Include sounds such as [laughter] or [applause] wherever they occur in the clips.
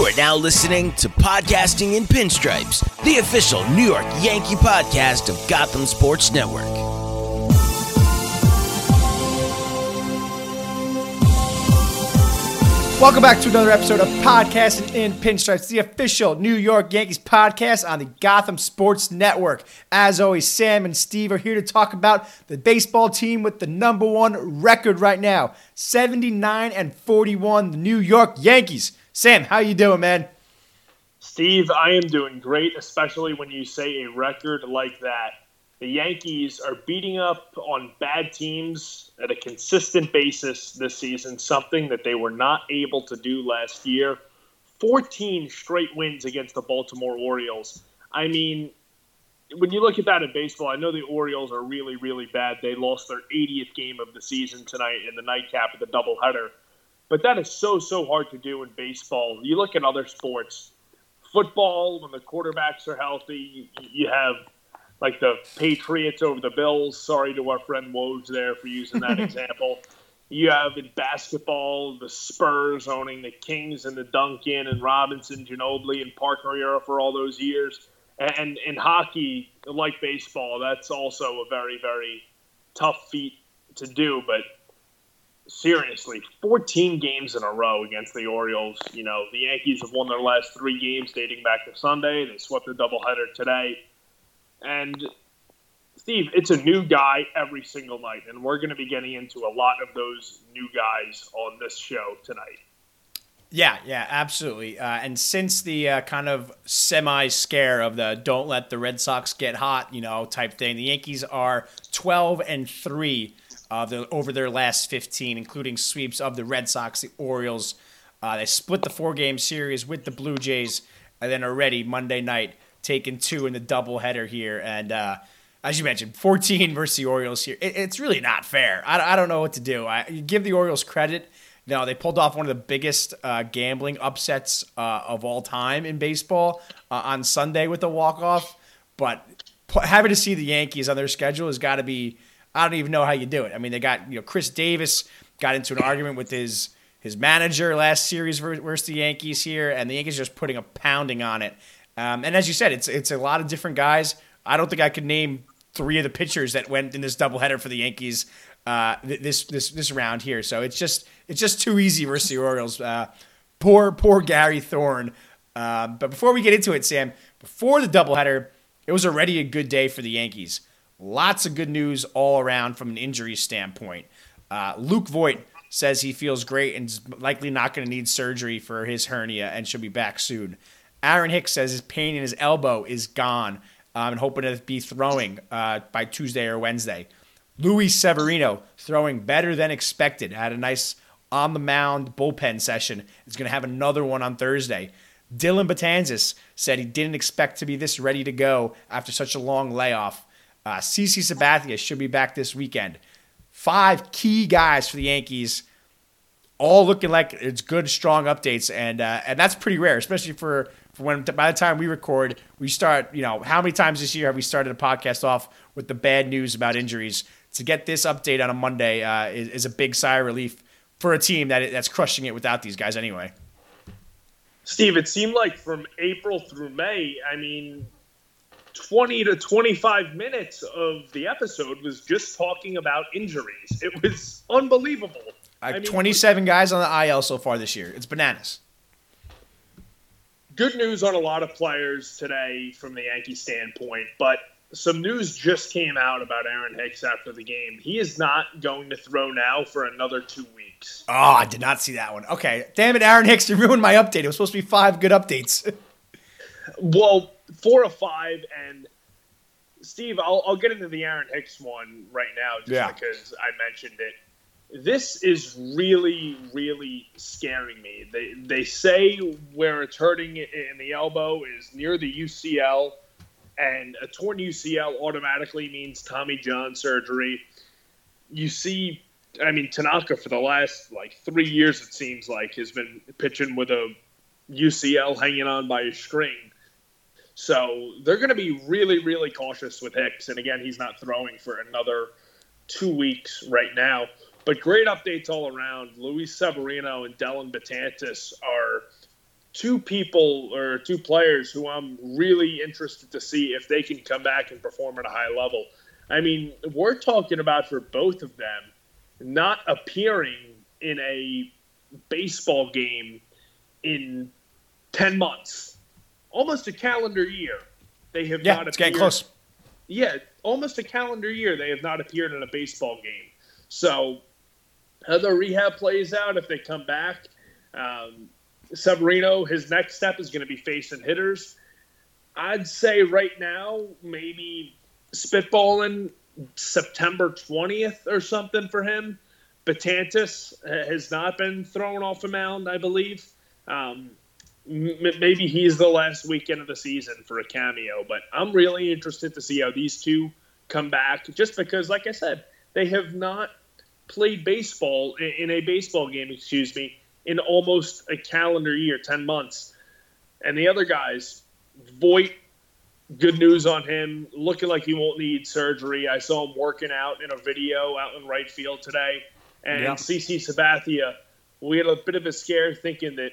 You are now listening to Podcasting in Pinstripes, the official New York Yankee podcast of Gotham Sports Network. Welcome back to another episode of Podcasting in Pinstripes, the official New York Yankees podcast on the Gotham Sports Network. As always, Sam and Steve are here to talk about the baseball team with the number one record right now, 79 and 41, the New York Yankees. Sam, how you doing, man? Steve, I am doing great, especially when you say a record like that. The Yankees are beating up on bad teams at a consistent basis this season, something that they were not able to do last year. 14 straight wins against the Baltimore Orioles. I mean, when you look at that in baseball, I know the Orioles are really, really bad. They lost their 80th game of the season tonight in the nightcap of the doubleheader. But that is so, so hard to do in baseball. You look at other sports, football, when the quarterbacks are healthy, you have like the Patriots over the Bills. Sorry to our friend Woj there for using that [laughs] example. You have in basketball the Spurs owning the Kings and the Duncan and Robinson, Ginobili, and Parker era for all those years. And in hockey, like baseball, that's also a very, very tough feat to do. But seriously, 14 games in a row against the Orioles. You know, the Yankees have won their last three games dating back to Sunday. They swept the doubleheader today. And Steve, it's a new guy every single night, and we're going to be getting into a lot of those new guys on this show tonight. Yeah, yeah, absolutely. Uh, and since the uh, kind of semi scare of the "don't let the Red Sox get hot," you know, type thing, the Yankees are twelve and three uh, the, over their last fifteen, including sweeps of the Red Sox, the Orioles. Uh, they split the four game series with the Blue Jays, and then already Monday night taking two in the doubleheader here. And uh, as you mentioned, 14 versus the Orioles here. It, it's really not fair. I, I don't know what to do. I give the Orioles credit. Know, they pulled off one of the biggest uh, gambling upsets uh, of all time in baseball uh, on Sunday with the walk off. But having to see the Yankees on their schedule has got to be. I don't even know how you do it. I mean, they got you know Chris Davis got into an argument with his his manager last series versus the Yankees here, and the Yankees just putting a pounding on it. Um, and as you said, it's it's a lot of different guys. I don't think I could name three of the pitchers that went in this doubleheader for the Yankees uh, this this this round here. So it's just it's just too easy versus the Orioles. Uh, poor poor Gary Thorne. Uh, but before we get into it, Sam, before the doubleheader, it was already a good day for the Yankees. Lots of good news all around from an injury standpoint. Uh, Luke Voit says he feels great and is likely not going to need surgery for his hernia and should be back soon. Aaron Hicks says his pain in his elbow is gone um, and hoping to be throwing uh, by Tuesday or Wednesday. Luis Severino throwing better than expected. Had a nice on the mound bullpen session. Is going to have another one on Thursday. Dellin Betances said he didn't expect to be this ready to go after such a long layoff. Uh, CC Sabathia should be back this weekend. Five key guys for the Yankees, all looking like it's good, strong updates, and uh, and that's pretty rare, especially for when by the time we record, we start. You know, how many times this year have we started a podcast off with the bad news about injuries? To get this update on a Monday uh, is, is, a big sigh of relief for a team that that's crushing it without these guys anyway. Steve, it seemed like from April through May, I mean, 20 to 25 minutes of the episode was just talking about injuries. It was unbelievable. I mean, 27 guys on the IL so far this year. It's bananas good news on a lot of players today from the Yankee standpoint, but some news just came out about Aaron Hicks after the game. He is not going to throw now for another two weeks. Oh, I did not see that one. Okay. Damn it, Aaron Hicks, you ruined my update. It was supposed to be five good updates. [laughs] well, four or five, and Steve, I'll, I'll get into the Aaron Hicks one right now just yeah. because I mentioned it this is really, really scaring me. They they say where it's hurting in the elbow is near the UCL, and a torn UCL automatically means Tommy John surgery. You see, I mean Tanaka for the last like three years it seems like has been pitching with a UCL hanging on by a string. So they're going to be really, really cautious with Hicks. And again, he's not throwing for another two weeks right now. But great updates all around. Luis Severino and Dellin Betances are two people or two players who I'm really interested to see if they can come back and perform at a high level. I mean, we're talking about for both of them not appearing in a baseball game in 10 months, almost a calendar year. They have yeah, not it's appeared. getting close. Yeah, almost a calendar year they have not appeared in a baseball game. So, how the rehab plays out if they come back, um, Severino, his next step is going to be facing hitters. I'd say right now, maybe spitballing September 20th or something for him. Betances has not been thrown off a mound, I believe. Um, maybe he's the last weekend of the season for a cameo, but I'm really interested to see how these two come back just because, like I said, they have not played baseball in a baseball game, excuse me, in almost a calendar year, 10 months. And the other guys, Voit, good news on him, looking like he won't need surgery. I saw him working out in a video out in right field today. And Yeah. CC Sabathia, we had a bit of a scare thinking that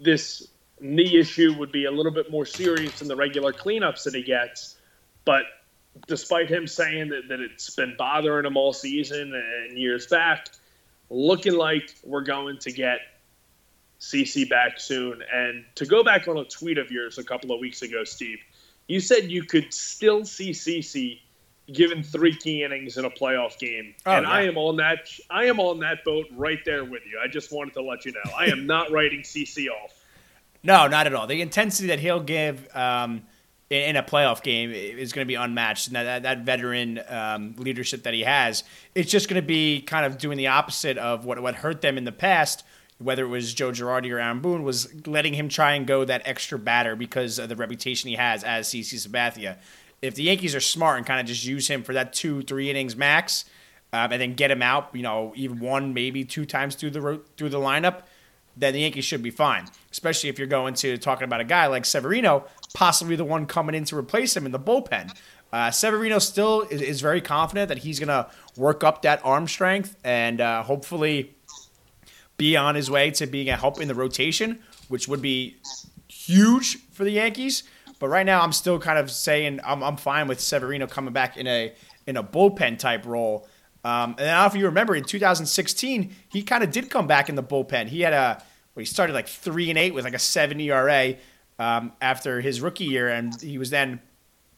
this knee issue would be a little bit more serious than the regular cleanups that he gets. But despite him saying that, that it's been bothering him all season and years back, looking like we're going to get CC back soon. And to go back on a tweet of yours a couple of weeks ago, Steve, you said you could still see CC given three key innings in a playoff game. Oh, and yeah. I am on that I am on that boat right there with you. I just wanted to let you know. I am not writing CC off. No, not at all. The intensity that he'll give um, in, in a playoff game is going to be unmatched, and that, that, veteran um, leadership that he has, it's just going to be kind of doing the opposite of what what hurt them in the past. Whether it was Joe Girardi or Aaron Boone, was letting him try and go that extra batter because of the reputation he has as CC Sabathia. If the Yankees are smart and kind of just use him for that two, three innings max, um, and then get him out, you know, even one, maybe two times through the through the lineup, then the Yankees should be fine. Especially if you're going to talking about a guy like Severino, possibly the one coming in to replace him in the bullpen. Uh, Severino still is, is very confident that he's going to work up that arm strength and uh, hopefully be on his way to being a help in the rotation, which would be huge for the Yankees. But right now, I'm still kind of saying I'm, I'm fine with Severino coming back in a in a bullpen type role. Um, and I don't know if you remember in 2016, he kind of did come back in the bullpen. He had a well, he started like three and eight with like a seven ERA um, after his rookie year, and he was then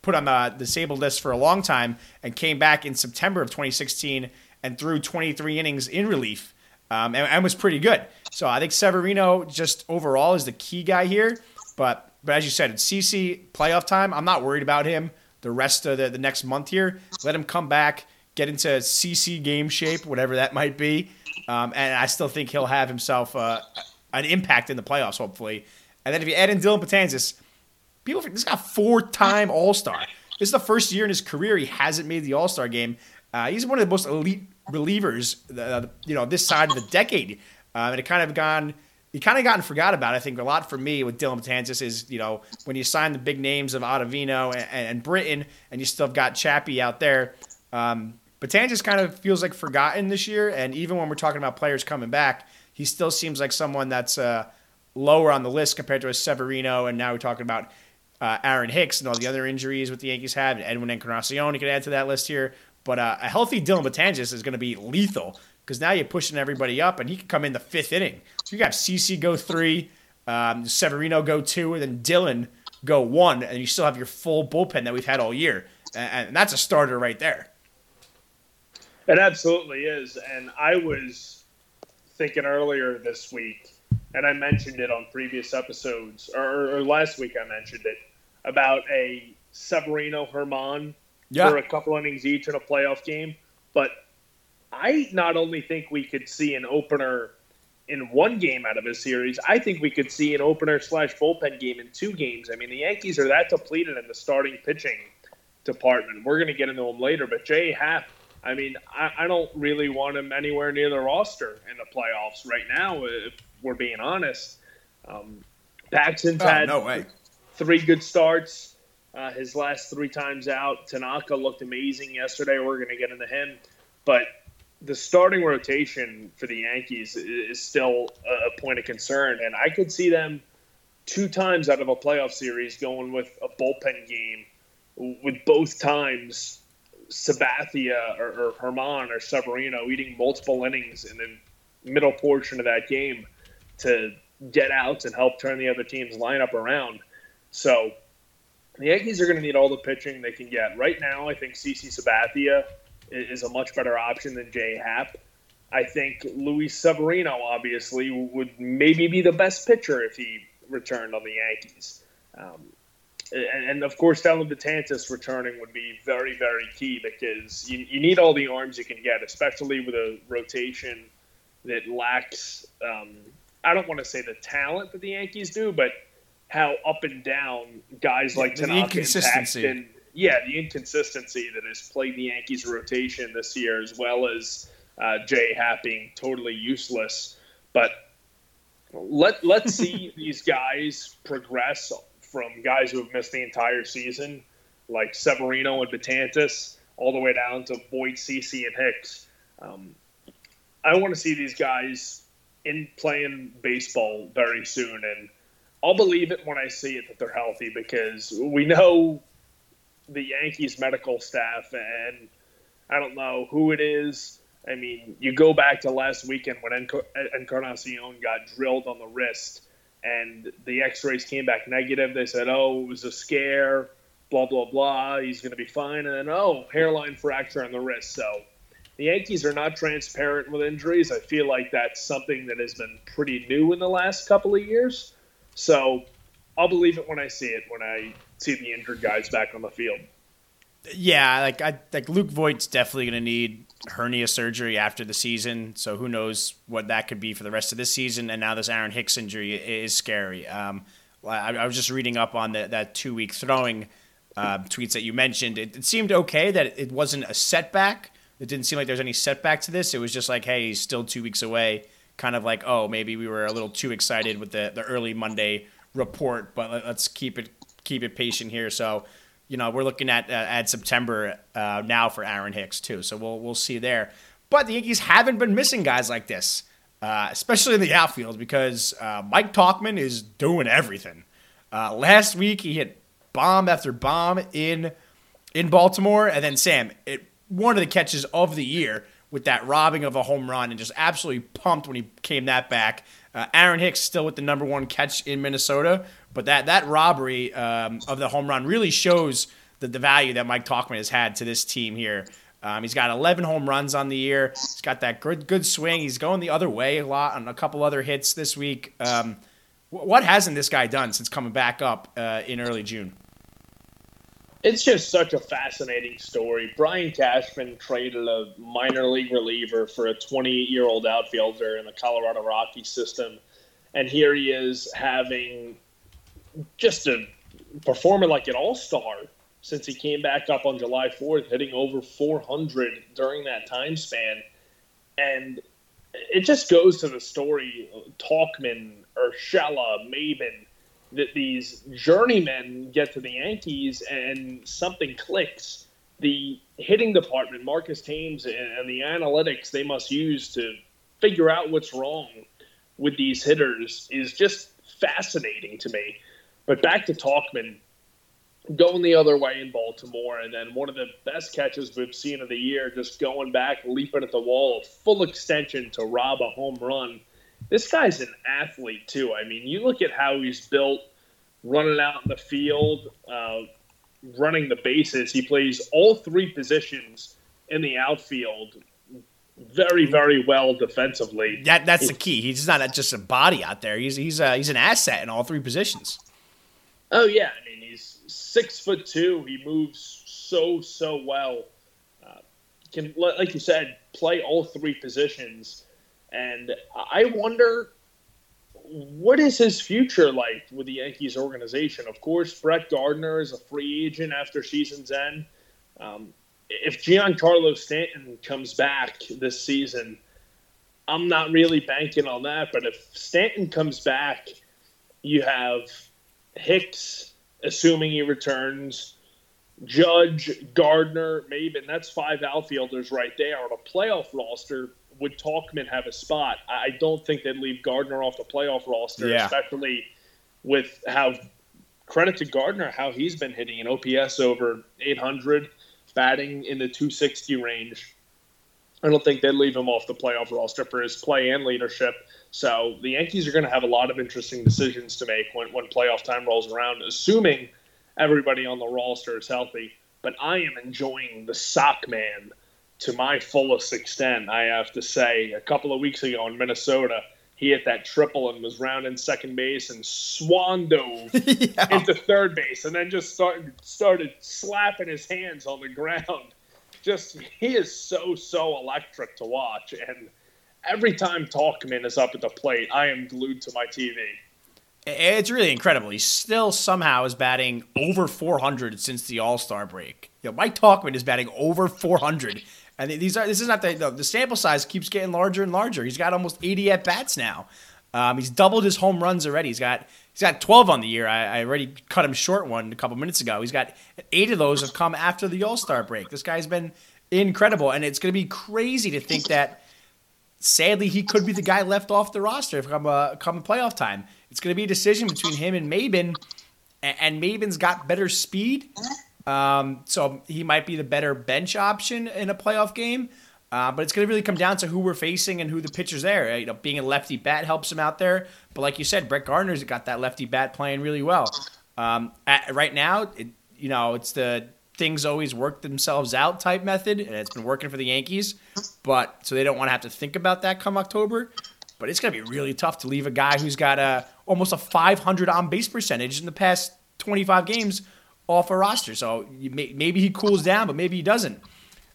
put on the disabled list for a long time and came back in September of 2016 and threw 23 innings in relief um, and, and was pretty good. So I think Severino just overall is the key guy here. But but as you said, it's CC playoff time. I'm not worried about him the rest of the, the next month here. Let him come back, get into CC game shape, whatever that might be. Um, and I still think he'll have himself uh, an impact in the playoffs, hopefully. And then if you add in Dellin Betances, people this guy four time All Star. This is the first year in his career he hasn't made the All Star game. Uh, he's one of the most elite relievers, uh, you know, this side of the decade. Um, and it kind of gone, he kind of gotten forgot about. I think a lot for me with Dellin Betances is, you know, when you sign the big names of Ottavino and, and Britton, and you still have got Chappie out there. Um, Betances kind of feels like forgotten this year, and even when we're talking about players coming back, he still seems like someone that's uh, lower on the list compared to a Severino, and now we're talking about uh, Aaron Hicks and all the other injuries with the Yankees have. And Edwin Encarnacion, you could add to that list here. But uh, a healthy Dellin Betances is going to be lethal because now you're pushing everybody up, and he can come in the fifth inning. So you got CC go three, um, Severino go two, and then Dellin go one, and you still have your full bullpen that we've had all year. And, and that's a starter right there. It absolutely is. And I was thinking earlier this week, and I mentioned it on previous episodes, or, or last week I mentioned it, about a Severino Germán Yeah. for a couple innings each in a playoff game. But I not only think we could see an opener in one game out of a series, I think we could see an opener slash bullpen game in two games. I mean, the Yankees are that depleted in the starting pitching department. We're going to get into them later, but Jay Happ, I mean, I, I don't really want him anywhere near the roster in the playoffs right now, if we're being honest. Um, Paxton's Oh, had no way. three good starts. Uh, his last three times out, Tanaka looked amazing yesterday. We're going to get into him, but the starting rotation for the Yankees is still a a point of concern, and I could see them two times out of a playoff series going with a bullpen game, with both times Sabathia or, or Germán or Severino eating multiple innings in the middle portion of that game to get outs and help turn the other team's lineup around. So the Yankees are going to need all the pitching they can get. Right now, I think CC Sabathia is a much better option than Jay Happ. I think Luis Severino obviously would maybe be the best pitcher if he returned on the Yankees. Um, and, and, of course, Dellin Betances returning would be very, very key because you, you need all the arms you can get, especially with a rotation that lacks. Um, I don't want to say the talent that the Yankees do, but how up and down guys like the Tanaka inconsistency. And, yeah, the inconsistency that has plagued the Yankees rotation this year, as well as uh, Jay Happ being totally useless. But let let's [laughs] see these guys progress from guys who have missed the entire season, like Severino and Betances, all the way down to Voit, CC, and Hicks. Um, I want to see these guys in playing baseball very soon, and I'll believe it when I see it that they're healthy because we know the Yankees medical staff, and I don't know who it is. I mean, you go back to last weekend when Encarnacion got drilled on the wrist, and the X-rays came back negative. They said, "Oh, it was a scare." Blah blah blah. He's going to be fine, and then oh, hairline fracture on the wrist. So the Yankees are not transparent with injuries. I feel like that's something that has been pretty new in the last couple of years. So I'll believe it when I see it, when I see the injured guys back on the field. Yeah, like I like Luke Voit's definitely going to need hernia surgery after the season. So who knows what that could be for the rest of this season? And now this Aaron Hicks injury is scary. Um, I, I, was just reading up on the, that two week throwing uh, tweets that you mentioned. It, it, seemed okay that it wasn't a setback. It didn't seem like there's any setback to this. It was just like, hey, he's still two weeks away. Kind of like, oh, maybe we were a little too excited with the, the early Monday report, but let, us keep it keep it patient here. So you know, we're looking at uh, at September uh, now for Aaron Hicks too. So we'll we'll see there. But the Yankees haven't been missing guys like this, uh, especially in the outfield, because uh, Mike Tauchman is doing everything. Uh, last week he hit bomb after bomb in in Baltimore, and then Sam, it, one of the catches of the year with that robbing of a home run, and just absolutely pumped when he came that back. Uh, Aaron Hicks still with the number one catch in Minnesota, but that that robbery um, of the home run really shows the, the value that Mike Tauchman has had to this team here. Um, he's got 11 home runs on the year. He's got that good good swing. He's going the other way a lot on a couple other hits this week. Um, what hasn't this guy done since coming back up uh, in early June? It's just such a fascinating story. Brian Cashman traded a minor league reliever for a 28 year old outfielder in the Colorado Rockies system. And here he is having just a performing like an all star since he came back up on July 4th, hitting over 400 during that time span. And it just goes to the story Tauchman, Urshela, Maybin, that these journeymen get to the Yankees and something clicks. The hitting department, Marcus Thames, and the analytics they must use to figure out what's wrong with these hitters is just fascinating to me. But back to Tauchman going the other way in Baltimore, and then one of the best catches we've seen of the year, just going back, leaping at the wall, full extension to rob a home run. This guy's an athlete too. I mean, you look at how he's built, running out in the field, uh, running the bases. He plays all three positions in the outfield very, very well defensively. That that's the key. He's not just a body out there. He's he's uh, he's an asset in all three positions. Oh yeah, I mean he's six foot two. He moves so so well. Uh, can like you said, play all three positions, and I wonder what is his future like with the Yankees organization. Of course, Brett Gardner is a free agent after season's end. Um, if Giancarlo Stanton comes back this season, I'm not really banking on that. But if Stanton comes back, you have Hicks, assuming he returns, Judge, Gardner, Maybin. That's five outfielders right there on a playoff roster. Would Tauchman have a spot? I don't think they'd leave Gardner off the playoff roster, yeah. especially with how credit to Gardner, how he's been hitting an OPS over 800, batting in the 260 range. I don't think they'd leave him off the playoff roster for his play and leadership. So the Yankees are going to have a lot of interesting decisions to make when, when playoff time rolls around, assuming everybody on the roster is healthy. But I am enjoying the Tauchman to my fullest extent, I have to say. A couple of weeks ago in Minnesota, he hit that triple and was rounding second base and swan dove [laughs] yeah. into third base and then just started started slapping his hands on the ground [laughs] just he is so so electric to watch, and every time Tauchman is up at the plate, I am glued to my TV. It's really incredible. He still somehow is batting over 400 since the All Star break. You know, Mike Tauchman is batting over 400, and these are this is not the the sample size keeps getting larger and larger. He's got almost 80 at bats now. Um, he's doubled his home runs already. He's got he's got 12 on the year. I, I already cut him short one a couple minutes ago. He's got eight of those have come after the All Star break. This guy's been incredible, and it's going to be crazy to think that. Sadly, he could be the guy left off the roster if come uh, come playoff time. It's going to be a decision between him and Maybin, and Maybin's got better speed, um, so he might be the better bench option in a playoff game. Uh, but it's going to really come down to who we're facing and who the pitcher's there. You know, being a lefty bat helps him out there. But like you said, Brett Gardner's got that lefty bat playing really well. Um, at, right now, it, you know, it's the things always work themselves out type method, and it's been working for the Yankees. But so they don't want to have to think about that come October. But it's going to be really tough to leave a guy who's got a almost a 500 on base percentage in the past 25 games off a roster. So may, maybe he cools down, but maybe he doesn't.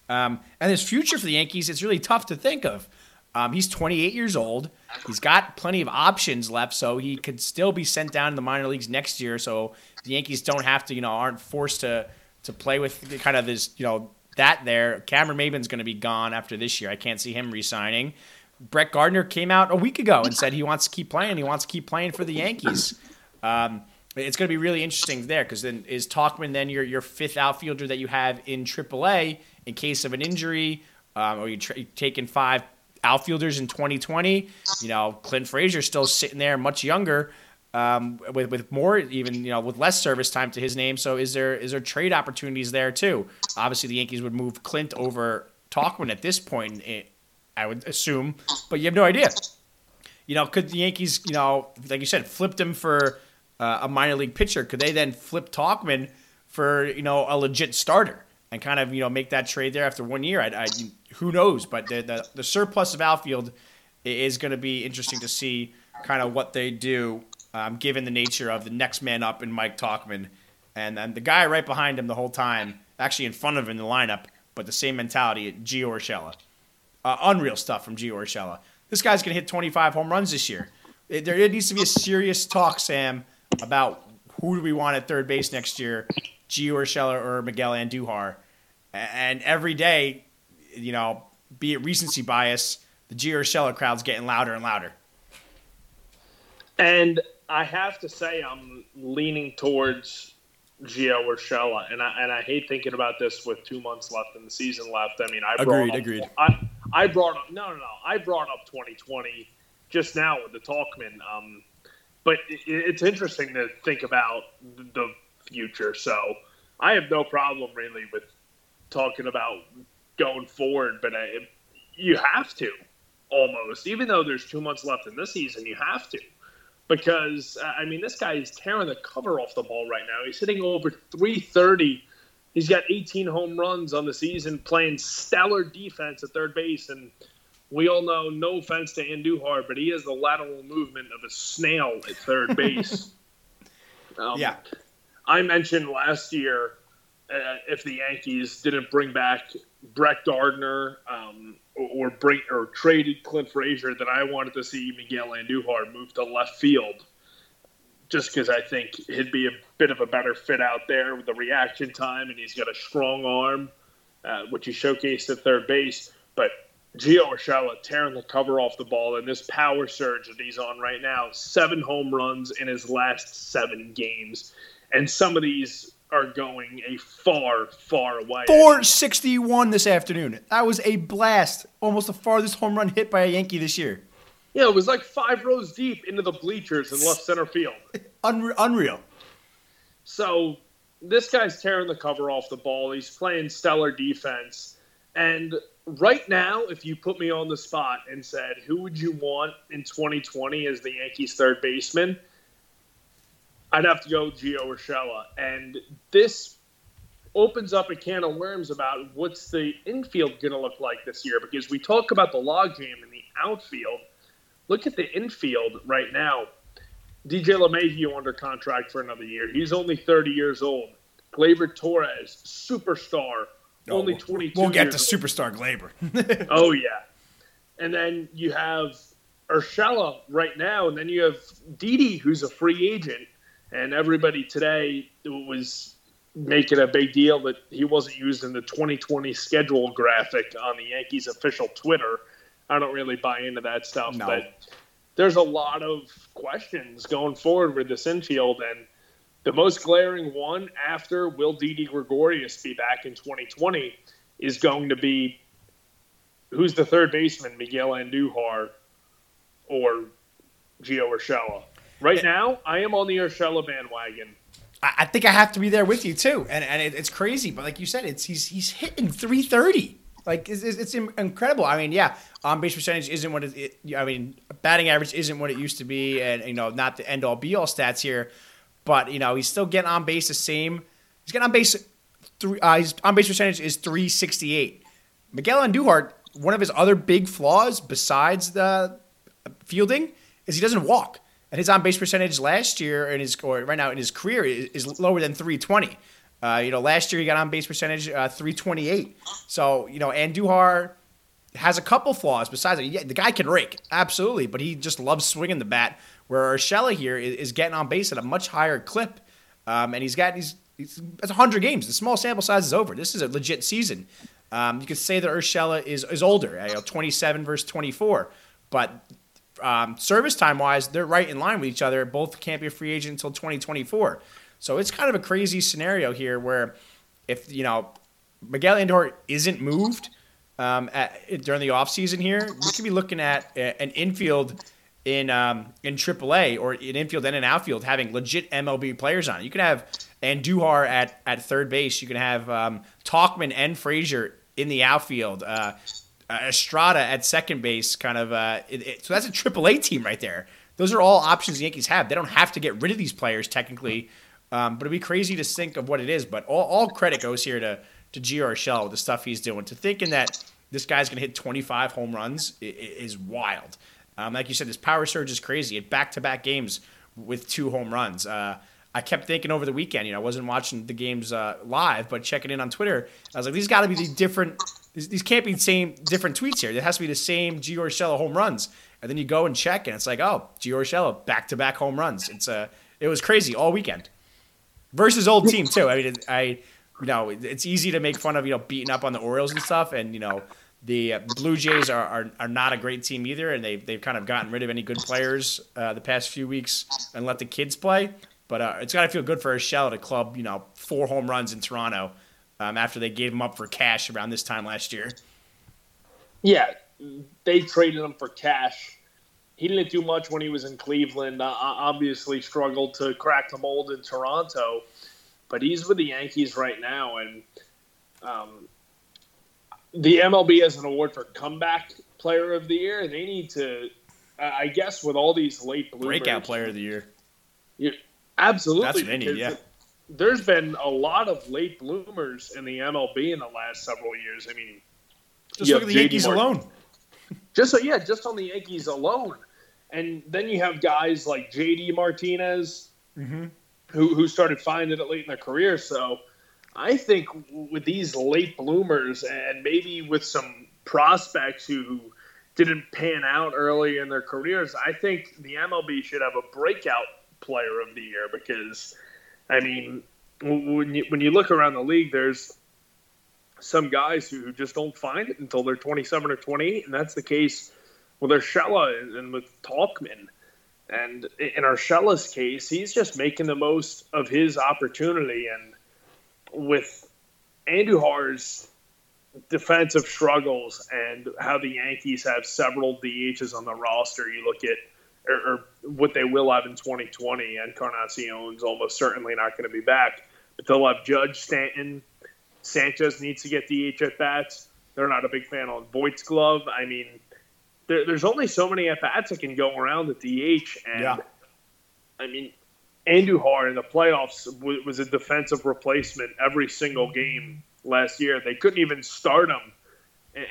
Um, and his future for the Yankees, it's really tough to think of. Um, he's 28 years old. He's got plenty of options left, so he could still be sent down to the minor leagues next year. So the Yankees don't have to, you know, aren't forced to to play with kind of this, you know, that there. Cameron Maybin's going to be gone after this year. I can't see him re-signing. Brett Gardner came out a week ago and said he wants to keep playing. He wants to keep playing for the Yankees. [clears throat] Um, it's going to be really interesting there because then is Tauchman then your your fifth outfielder that you have in AAA in case of an injury, um, or you tra- taking five outfielders in 2020. You know, Clint Frazier still sitting there, much younger, um, with with more even you know with less service time to his name. So is there is there trade opportunities there too? Obviously, the Yankees would move Clint over Tauchman at this point. Eh, I would assume, but you have no idea. You know, could the Yankees, you know, like you said, flipped him for uh, a minor league pitcher? Could they then flip Tauchman for you know a legit starter? and kind of you know make that trade there after one year. I, I who knows, but the, the, the surplus of outfield is going to be interesting to see kind of what they do, um, given the nature of the next man up in Mike Tauchman, and and the guy right behind him the whole time, actually in front of him in the lineup, but the same mentality, Gio Urshela. Uh, unreal stuff from Gio Urshela. This guy's going to hit 25 home runs this year. It, there needs to be a serious talk, Sam, about who do we want at third base next year, Gio Urshela or Miguel Andujar and every day, you know, be it recency bias, the Gio Urshela crowd's getting louder and louder. And I have to say, I'm leaning towards Gio Urshela, and I and I hate thinking about this with two months left in the season left. I mean, I agreed, up, agreed. I, I brought up no, no, no. I brought up 2020 just now with the Tauchman. Um, but it, it's interesting to think about the future. So I have no problem really with talking about going forward, but I, you have to almost, even though there's two months left in this season, you have to. Because, I mean, this guy is tearing the cover off the ball right now. He's hitting over 330. He's got 18 home runs on the season, playing stellar defense at third base. And we all know, no offense to Andujar, but he has the lateral movement of a snail at third [laughs] base. um, yeah. I mentioned last year uh, if the Yankees didn't bring back Brett Gardner um, or bring or traded Clint Frazier, that I wanted to see Miguel Andujar move to left field, just because I think he'd be a bit of a better fit out there with the reaction time, and he's got a strong arm, uh, which he showcased at third base. But Gio Urshela tearing the cover off the ball in this power surge that he's on right now. Seven home runs in his last seven games. And some of these are going a far, far away. 461 this afternoon. That was a blast. Almost the farthest home run hit by a Yankee this year. Yeah, it was like five rows deep into the bleachers in left center field. [laughs] Unreal. So this guy's tearing the cover off the ball. He's playing stellar defense. And right now, if you put me on the spot and said, who would you want in 2020 as the Yankees third baseman? I'd have to go Gio Urshela. And this opens up a can of worms about what's the infield going to look like this year because we talk about the logjam in the outfield. Look at the infield right now. DJ LeMahieu under contract for another year. He's only 30 years old. Gleyber Torres, superstar, oh, only 22 We'll get to superstar Gleyber. [laughs] oh, yeah. And then you have Urshela right now, and then you have Didi, who's a free agent. And everybody today was making a big deal that he wasn't used in the 2020 schedule graphic on the Yankees official Twitter. I don't really buy into that stuff, no. but there's a lot of questions going forward with this infield, and the most glaring one after will Didi Gregorius be back in 2020 is going to be who's the third baseman, Miguel Andujar or Gio Urshela. Right now, I am on the Urshela bandwagon. I think I have to be there with you too, and and it's crazy. But like you said, it's he's he's hitting 330. Like it's, it's incredible. I mean, yeah, on base percentage isn't what it, it, I mean, batting average isn't what it used to be, and you know, not the end all be all stats here, but you know, he's still getting on base the same. He's getting on base three. Uh, his on base percentage is 368. Miguel Andujar, one of his other big flaws besides the fielding is he doesn't walk, and his on base percentage last year and his or right now in his career is, is lower than 320. Uh, you know, last year he got on base percentage uh, 328. So you know, Andujar has a couple flaws besides it. Yeah, the guy can rake, absolutely, but he just loves swinging the bat. Where Urshela here is, is getting on base at a much higher clip, um, and he's got he's it's 100 games. The small sample size is over. This is a legit season. Um, you could say that Urshela is is older, you know, 27 versus 24, but um, service time wise, they're right in line with each other. Both can't be a free agent until 2024. So it's kind of a crazy scenario here where if you know Miguel Andujar isn't moved um, at, during the offseason here, we could be looking at an infield in um, in AAA or an infield and an outfield having legit MLB players on it. You could have Andujar at, at third base. You can have um, Tauchman and Frazier in the outfield. Uh, Estrada at second base, kind of. Uh, it, it, so that's a AAA team right there. Those are all options the Yankees have. They don't have to get rid of these players technically, um, but it'd be crazy to think of what it is. But all, all credit goes here to to Gio Urshela, the stuff he's doing. To thinking that this guy's going to hit 25 home runs is wild. Um, like you said, this power surge is crazy. At back to back games with two home runs. Uh, I kept thinking over the weekend, you know, I wasn't watching the games uh, live, but checking in on Twitter, I was like, these got to be the different, these, these, can't be the same different tweets here. It has to be the same Gio Urshela home runs. And then you go and check, and it's like, oh, Gio Urshela back to back home runs. It's a, uh, it was crazy all weekend versus old team too. I mean, I, you know, it's easy to make fun of you know beating up on the Orioles and stuff, and you know the Blue Jays are, are, are not a great team either, and they've, they've kind of gotten rid of any good players uh, the past few weeks and let the kids play. But uh, it's got to feel good for Urshela to club, you know, four home runs in Toronto um, after they gave him up for cash around this time last year. Yeah, they traded him for cash. He didn't do much when he was in Cleveland. Uh, obviously, struggled to crack the mold in Toronto, but he's with the Yankees right now, and um, the MLB has an award for comeback player of the year. They need to, I guess, with all these late bloomers, breakout player of the year. You, absolutely, that's what they need. Yeah, there's been a lot of late bloomers in the MLB in the last several years. I mean, just look at the Yankees alone. [laughs] Just so yeah, just on the Yankees alone, and then you have guys like JD Martinez, mm-hmm. who who started finding it late in their career. So I think with these late bloomers and maybe with some prospects who didn't pan out early in their careers, I think the MLB should have a breakout player of the year because, I mean, when you, when you look around the league, there's some guys who just don't find it until they're 27 or 28, and that's the case with Urshela and with Tauchman. And in Urshela's case, he's just making the most of his opportunity and with Andujar's defensive struggles and how the Yankees have several DHs on the roster. You look at or, or what they will have in 2020. And Encarnacion's almost certainly not going to be back, but they'll have Judge Stanton. Sanchez needs to get DH at bats. They're not a big fan on Voit's glove. I mean, there, there's only so many at bats that can go around at DH, and yeah. I mean, Andujar in the playoffs was a defensive replacement every single game last year. They couldn't even start him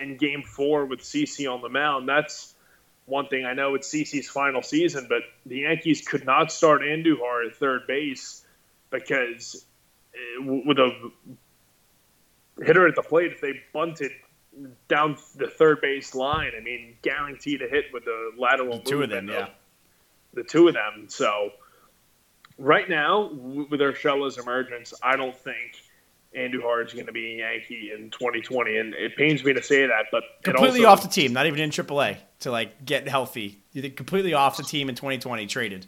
in Game Four with CC on the mound. That's one thing. I know it's CC's final season, but the Yankees could not start Andujar at third base because eh, with a hitter at the plate, if they bunted down the third base line, I mean, guaranteed to hit with the lateral. The two of them, yeah. The two of them. So right now, with Urshela's emergence, I don't think Andujar is going to be a Yankee in 2020, and it pains me to say that, but completely also, off the team, not even in AAA to like get healthy. You think completely off the team in 2020, traded.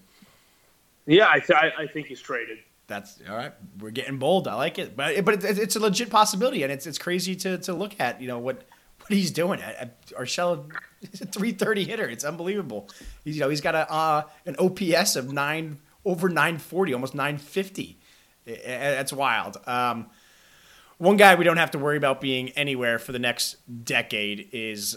Yeah, I, th- I think he's traded. That's all right. We're getting bold. I like it, but but it's, it's a legit possibility, and it's it's crazy to to look at. You know what what he's doing. Urshela is a 330 hitter. It's unbelievable. He's, you know he's got a uh, an OPS of nine over 940, almost 950. That's wild. Um, one guy we don't have to worry about being anywhere for the next decade is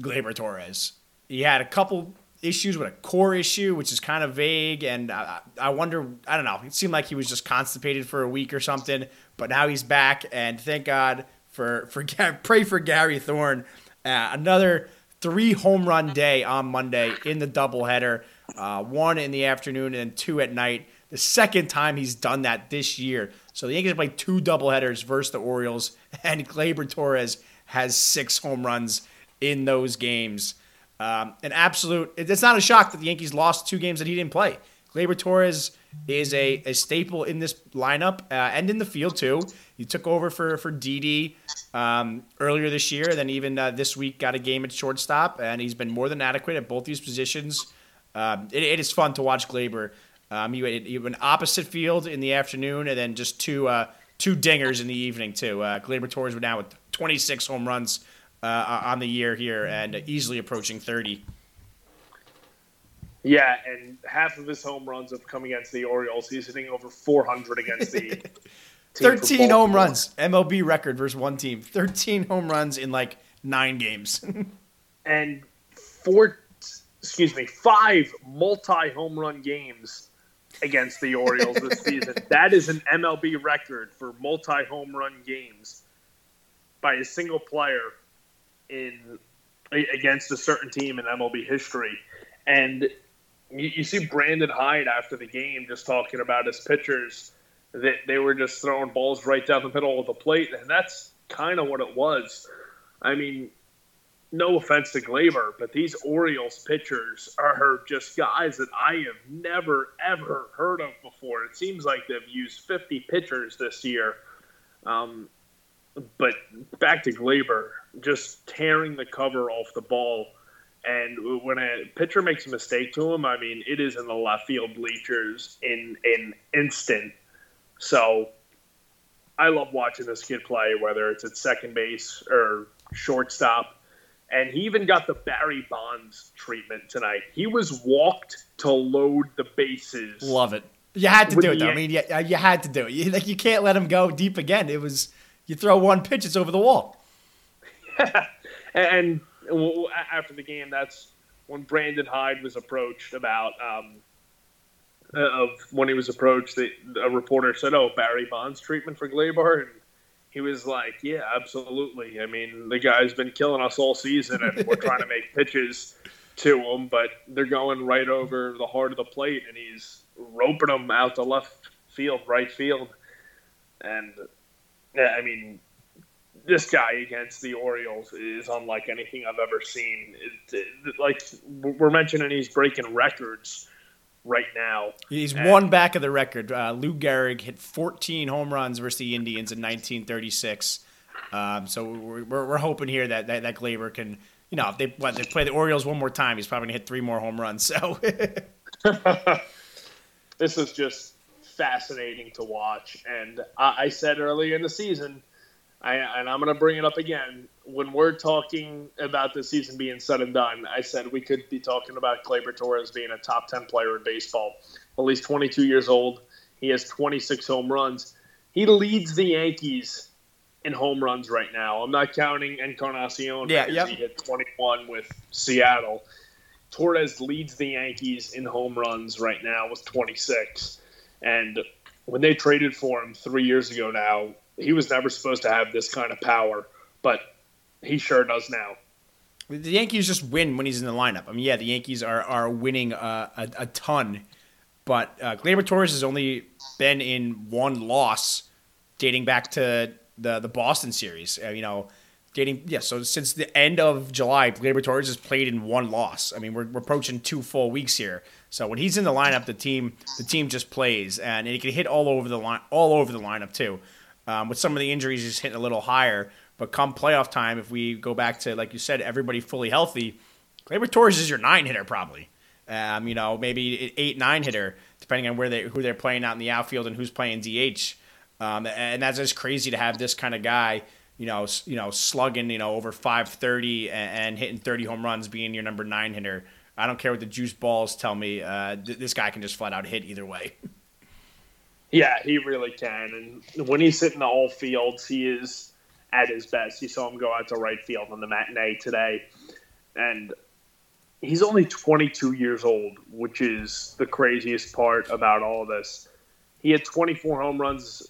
Gleyber Torres. He had a couple issues with a core issue, which is kind of vague, and I, I, wonder. I don't know. It seemed like he was just constipated for a week or something, but now he's back, and thank God for for [laughs] pray for Gary Thorne. Uh, another three home run day on Monday in the doubleheader, uh, one in the afternoon and two at night. The second time he's done that this year. So the Yankees played two doubleheaders versus the Orioles, [laughs] and Gleyber Torres has six home runs in those games. Um, an absolute. It's not a shock that the Yankees lost two games that he didn't play. Gleyber Torres is a, a staple in this lineup uh, and in the field too. He took over for for Didi um, earlier this year, then even uh, this week got a game at shortstop, and he's been more than adequate at both these positions. Um, it, it is fun to watch Gleyber um, you, had, you had an opposite field in the afternoon, and then just two uh, two dingers in the evening too. Uh, Gleyber Torres were now with 26 home runs uh, on the year here, and easily approaching 30. Yeah, and half of his home runs have come against the Orioles. He's hitting over 400 against the. [laughs] 13 home runs, MLB record versus one team. 13 home runs in like nine games. [laughs] and four, excuse me, five multi home run games against the Orioles this season. [laughs] That is an MLB record for multi home run games by a single player in against a certain team in MLB history. And you, you see Brandon Hyde after the game just talking about his pitchers that they were just throwing balls right down the middle of the plate, and that's kind of what it was. I mean, no offense to Gleyber, but these Orioles pitchers are just guys that I have never, ever heard of before. It seems like they've used 50 pitchers this year. Um, but back to Gleyber, just tearing the cover off the ball. And when a pitcher makes a mistake to him, I mean, it is in the left field bleachers in an instant. So I love watching this kid play, whether it's at second base or shortstop and he even got the Barry Bonds treatment tonight. He was walked to load the bases. Love it. You had to do it though. I mean, you, you had to do it. You, like you can't let him go deep again. It was you throw one pitch, it's over the wall. [laughs] and after the game, that's when Brandon Hyde was approached about um, of when he was approached. The, a reporter said, "Oh, Barry Bonds treatment for Gleyber," and he was like, "Yeah, absolutely. I mean, the guy's been killing us all season, and we're trying to [laughs] make pitches to him, but they're going right over the heart of the plate, and he's roping them out to left field, right field, and yeah, I mean." This guy against the Orioles is unlike anything I've ever seen. It, it, like we're mentioning, he's breaking records right now. He's and, one back of the record. Uh, Lou Gehrig hit 14 home runs versus the Indians in 1936. Um, so we're, we're, we're, hoping here that, that that Gleyber can, you know, if they what, they play the Orioles one more time, he's probably gonna hit three more home runs. So [laughs] [laughs] this is just fascinating to watch. And I, I said earlier in the season I, and I'm going to bring it up again. When we're talking about the season being said and done, I said we could be talking about Gleyber Torres being a top 10 player in baseball. Well, he's 22 years old. He has 26 home runs. He leads the Yankees in home runs right now. I'm not counting Encarnacion Yeah, because yep. he hit 21 with Seattle. Torres leads the Yankees in home runs right now with 26. And when they traded for him three years ago now, he was never supposed to have this kind of power, but he sure does now. The Yankees just win when he's in the lineup. I mean, yeah, the Yankees are are winning uh, a, a ton, but uh, Gleyber Torres has only been in one loss, dating back to the the Boston series. Uh, you know, dating yeah. So since the end of July, Gleyber Torres has played in one loss. I mean, we're, we're approaching two full weeks here. So when he's in the lineup, the team the team just plays, and he can hit all over the line, all over the lineup too. Um, with some of the injuries, he's hitting a little higher. But come playoff time, if we go back to like you said, everybody fully healthy, Gleyber Torres is your nine hitter probably. Um, you know, maybe eight nine hitter depending on where they who they're playing out in the outfield and who's playing DH. Um, and that's just crazy to have this kind of guy, you know, you know, slugging, you know, over 530 and, and hitting 30 home runs, being your number nine hitter. I don't care what the juice balls tell me. Uh, th- this guy can just flat out hit either way. [laughs] Yeah, he really can. And when he's hitting the all fields, he is at his best. You saw him go out to right field on the matinee today. And he's only 22 years old, which is the craziest part about all of this. He had 24 home runs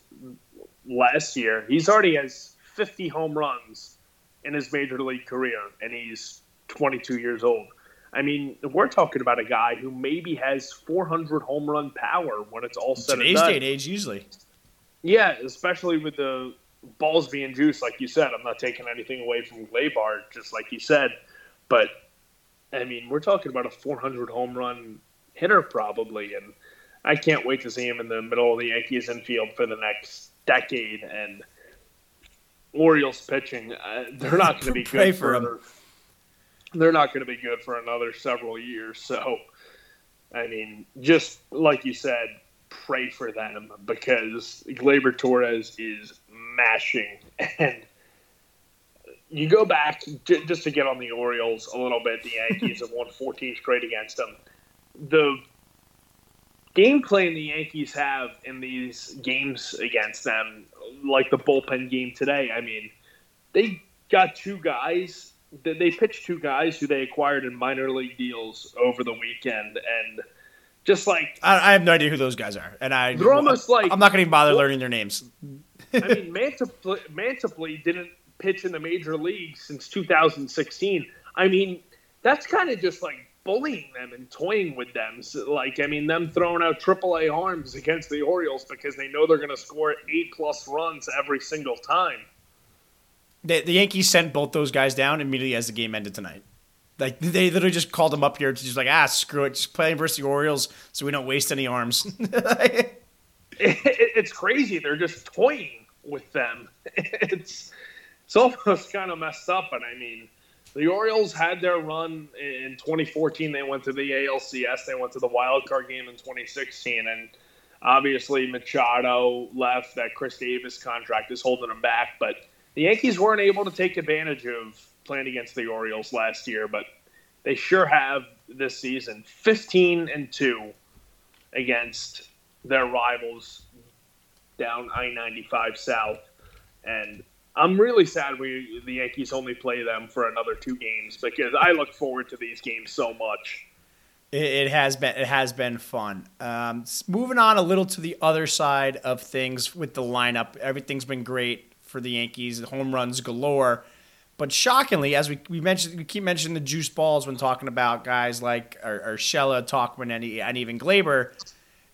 last year. He's already has 50 home runs in his major league career, and he's 22 years old. I mean, we're talking about a guy who maybe has 400 home run power when it's all said and Today's done. day and age, usually. Yeah, especially with the balls being juiced, like you said. I'm not taking anything away from Gleyber, just like you said. But, I mean, we're talking about a 400 home run hitter probably. And I can't wait to see him in the middle of the Yankees infield for the next decade. And Orioles pitching, uh, they're not going to be [laughs] good for for him. another. They're not going to be good for another several years. So, I mean, just like you said, pray for them because Gleyber Torres is mashing. And you go back just to get on the Orioles a little bit. The Yankees have won 14 straight against them. The game plan the Yankees have in these games against them, like the bullpen game today, I mean, they got two guys. They pitched two guys who they acquired in minor league deals over the weekend, and just like I, I have no idea who those guys are, and I They're almost like- I'm not going to even bother learning their names. [laughs] I mean, Mantiply, Mantiply didn't pitch in the major leagues since 2016. I mean, that's kind of just like bullying them and toying with them. So, like, I mean, them throwing out AAA arms against the Orioles because they know they're going to score eight plus runs every single time. The, the Yankees sent both those guys down immediately as the game ended tonight. Like they literally just called them up here to just like ah screw it, just play versus the Orioles so we don't waste any arms. It, [laughs] it, it's crazy. They're just toying with them. [laughs] It's it's almost kind of messed up. And I mean, the Orioles had their run in 2014. They went to the ALCS. They went to the wild card game in 2016, and obviously Machado left. That Chris Davis contract is holding them back. But the Yankees weren't able to take advantage of playing against the Orioles last year, but they sure have this season. 15 and two against their rivals down I 95 South. And I'm really sad we the Yankees only play them for another two games because I look forward to these games so much. It, has been it has been fun. Um, moving on a little to the other side of things with the lineup, everything's been great for the Yankees. Home runs galore, but shockingly, as we, we mentioned, we keep mentioning the juice balls when talking about guys like or, Shella, Tauchman, and, and even Gleyber.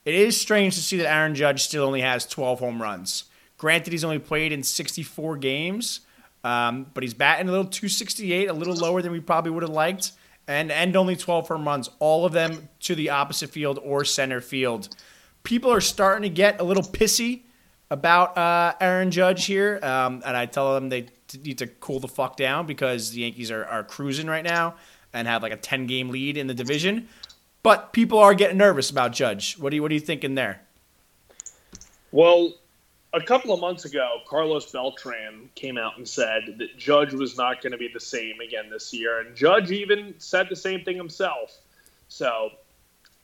It is strange to see that Aaron Judge still only has 12 home runs. Granted, he's only played in 64 games, um, but he's batting a little 268, a little lower than we probably would have liked, and and only 12 home runs, all of them to the opposite field or center field. People are starting to get a little pissy about uh, Aaron Judge here, um, and I tell them they t- need to cool the fuck down because the Yankees are, are cruising right now and have like a 10 game lead in the division. But people are getting nervous about Judge. What do you what are you thinking there? Well, a couple of months ago, Carlos Beltran came out and said that Judge was not going to be the same again this year, and Judge even said the same thing himself. So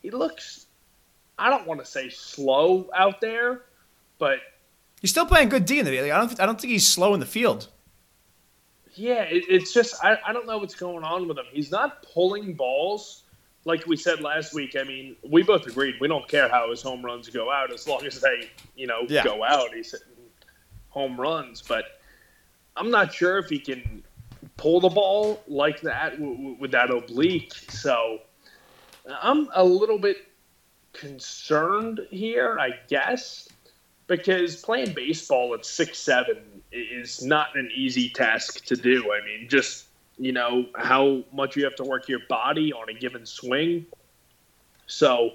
he looks, I don't want to say slow out there, but he's still playing good D in the field. I don't, I don't think he's slow in the field. Yeah, it, it's just I, I don't know what's going on with him. He's not pulling balls like we said last week, I mean, we both agreed we don't care how his home runs go out as long as they, you know, yeah. go out. He's hitting home runs, but I'm not sure if he can pull the ball like that w- with that oblique. So I'm a little bit concerned here, I guess, because playing baseball at six seven is not an easy task to do. I mean, just you know, how much you have to work your body on a given swing. So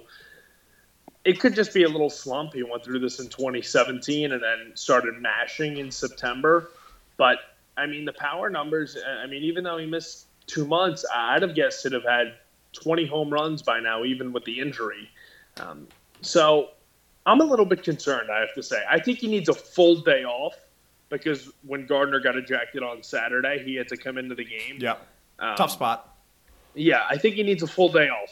it could just be a little slump. He went through this in 2017 and then started mashing in September. But I mean, the power numbers, I mean, even though he missed two months, I'd have guessed he'd have had 20 home runs by now, even with the injury. Um, so I'm a little bit concerned, I have to say. I think he needs a full day off because when Gardner got ejected on Saturday, he had to come into the game. Yeah, um, tough spot. Yeah, I think he needs a full day off.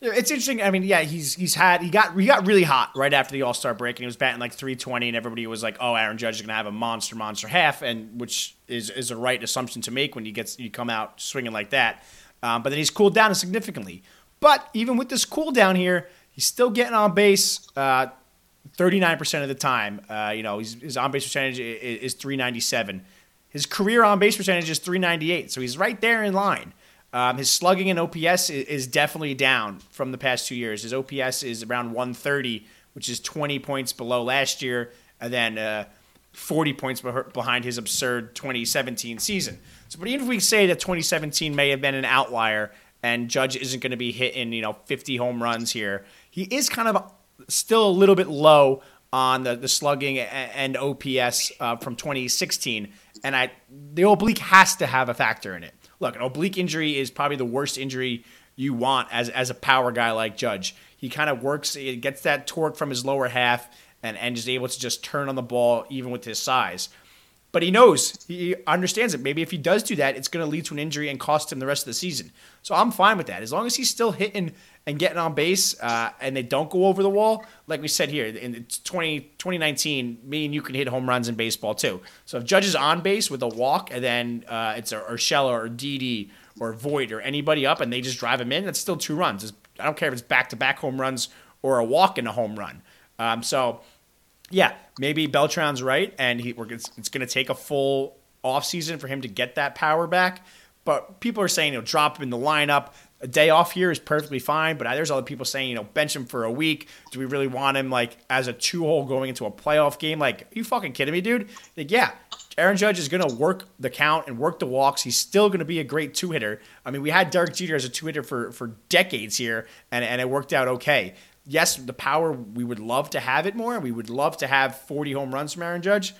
It's interesting. I mean, yeah, he's he's had he got he got really hot right after the All Star break, and he was batting like 320, and everybody was like, "Oh, Aaron Judge is going to have a monster, monster half," and which is is a right assumption to make when you get you come out swinging like that. Um, but then he's cooled down significantly. But even with this cool down here, he's still getting on base. Uh, 39% of the time. Uh, you know, his on base percentage is, is 397. His career on base percentage is 398. So he's right there in line. Um, his slugging and OPS is, is, definitely down from the past two years. His OPS is around 130, which is 20 points below last year, and then uh, 40 points behind his absurd 2017 season. So, but even if we say that 2017 may have been an outlier and Judge isn't going to be hitting, you know, 50 home runs here, he is kind of still a little bit low on the, the slugging and OPS uh, from 2016. And I the oblique has to have a factor in it. Look, an oblique injury is probably the worst injury you want as, as a power guy like Judge. He kind of works, he gets that torque from his lower half and, and is able to just turn on the ball even with his size. But he knows, he understands it. Maybe if he does do that, it's going to lead to an injury and cost him the rest of the season. So I'm fine with that. As long as he's still hitting and getting on base uh, and they don't go over the wall, like we said here, in 20, 2019, me and you can hit home runs in baseball too. So if Judge is on base with a walk and then uh, it's a Urshela or Didi or Voit or anybody up and they just drive him in, that's still two runs. It's, I don't care if it's back to back home runs or a walk in a home run. Um, so yeah, maybe Beltran's right, and he, it's, it's going to take a full offseason for him to get that power back. But people are saying, you know, drop him in the lineup. A day off here is perfectly fine. But there's other people saying, you know, bench him for a week. Do we really want him like as a two hole going into a playoff game? Like, are you fucking kidding me, dude? Like, yeah, Aaron Judge is going to work the count and work the walks. He's still going to be a great two hitter. I mean, we had Derek Jeter as a two hitter for, for decades here, and, and it worked out okay yes, the power we would love to have it more. We would love to have 40 home runs from Aaron Judge,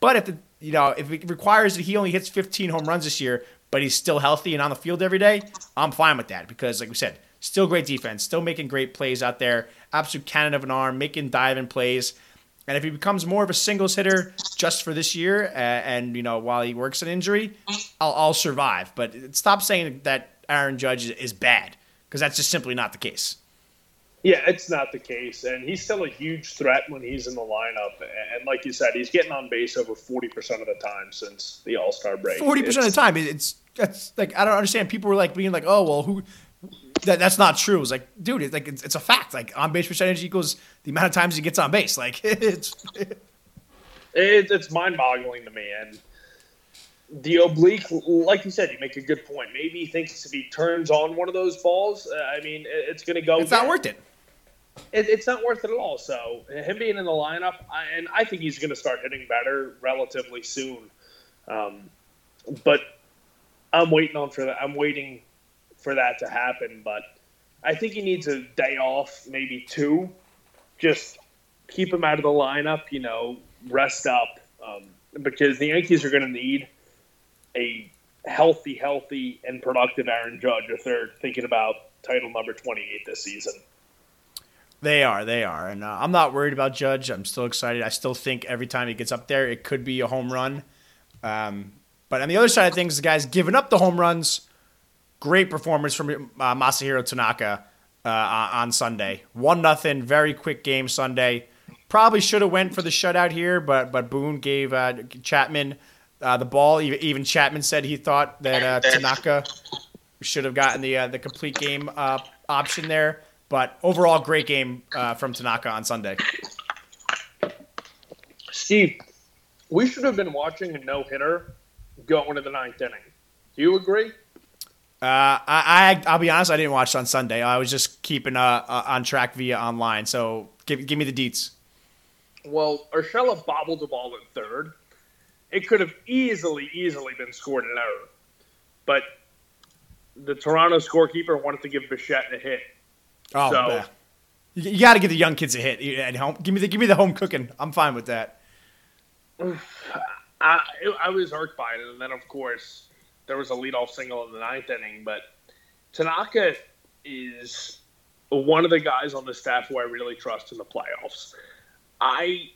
but if the you know if it requires that he only hits 15 home runs this year, but he's still healthy and on the field every day, I'm fine with that because, like we said, still great defense, still making great plays out there, absolute cannon of an arm, making diving plays. And if he becomes more of a singles hitter just for this year, uh, and you know while he works an injury, I'll, I'll survive. But stop saying that Aaron Judge is bad because that's just simply not the case. Yeah, it's not the case, and he's still a huge threat when he's in the lineup. And like you said, he's getting on base over forty percent of the time since the All Star break. Forty percent of the time, it's that's like I don't understand. People were like being like, "Oh, well, who?" That, that's not true. It's like, dude, it's like it's, it's a fact. Like on base percentage equals the amount of times he gets on base. Like [laughs] it's it, it's mind boggling to me. And the oblique, like you said, you make a good point. Maybe he thinks if he turns on one of those balls, uh, I mean, it's going to go. It's not worth it it, it's not worth it at all. So him being in the lineup, I, and I think he's going to start hitting better relatively soon. Um, but I'm waiting on for that. I'm waiting for that to happen. But I think he needs a day off, maybe two. Just keep him out of the lineup. You know, rest up um, because the Yankees are going to need a healthy, healthy, and productive Aaron Judge if they're thinking about title number 28 this season. They are, they are, and uh, I'm not worried about Judge. I'm still excited. I still think every time he gets up there, it could be a home run. Um, but on the other side of things, the guy's giving up the home runs. Great performance from uh, Masahiro Tanaka uh, on Sunday. One nothing, very quick game Sunday. Probably should have went for the shutout here, but but Boone gave uh, Chapman uh, the ball. Even Chapman said he thought that uh, Tanaka should have gotten the the complete game option there. But overall, great game uh, from Tanaka on Sunday. Steve, we should have been watching a no hitter going to the ninth inning. Do you agree? Uh, I, I will be honest, I didn't watch on Sunday. I was just keeping uh, uh, on track via online. So give give me the deets. Well, Urshela bobbled the ball at third. It could have easily, easily been scored an error, but the Toronto scorekeeper wanted to give Bichette a hit. Oh, so, yeah. you, you got to give the young kids a hit at home. Give me the give me the home cooking. I'm fine with that. [sighs] I, I was irked by it, and then of course there was a leadoff single in the ninth inning, but Tanaka is one of the guys on the staff who I really trust in the playoffs. I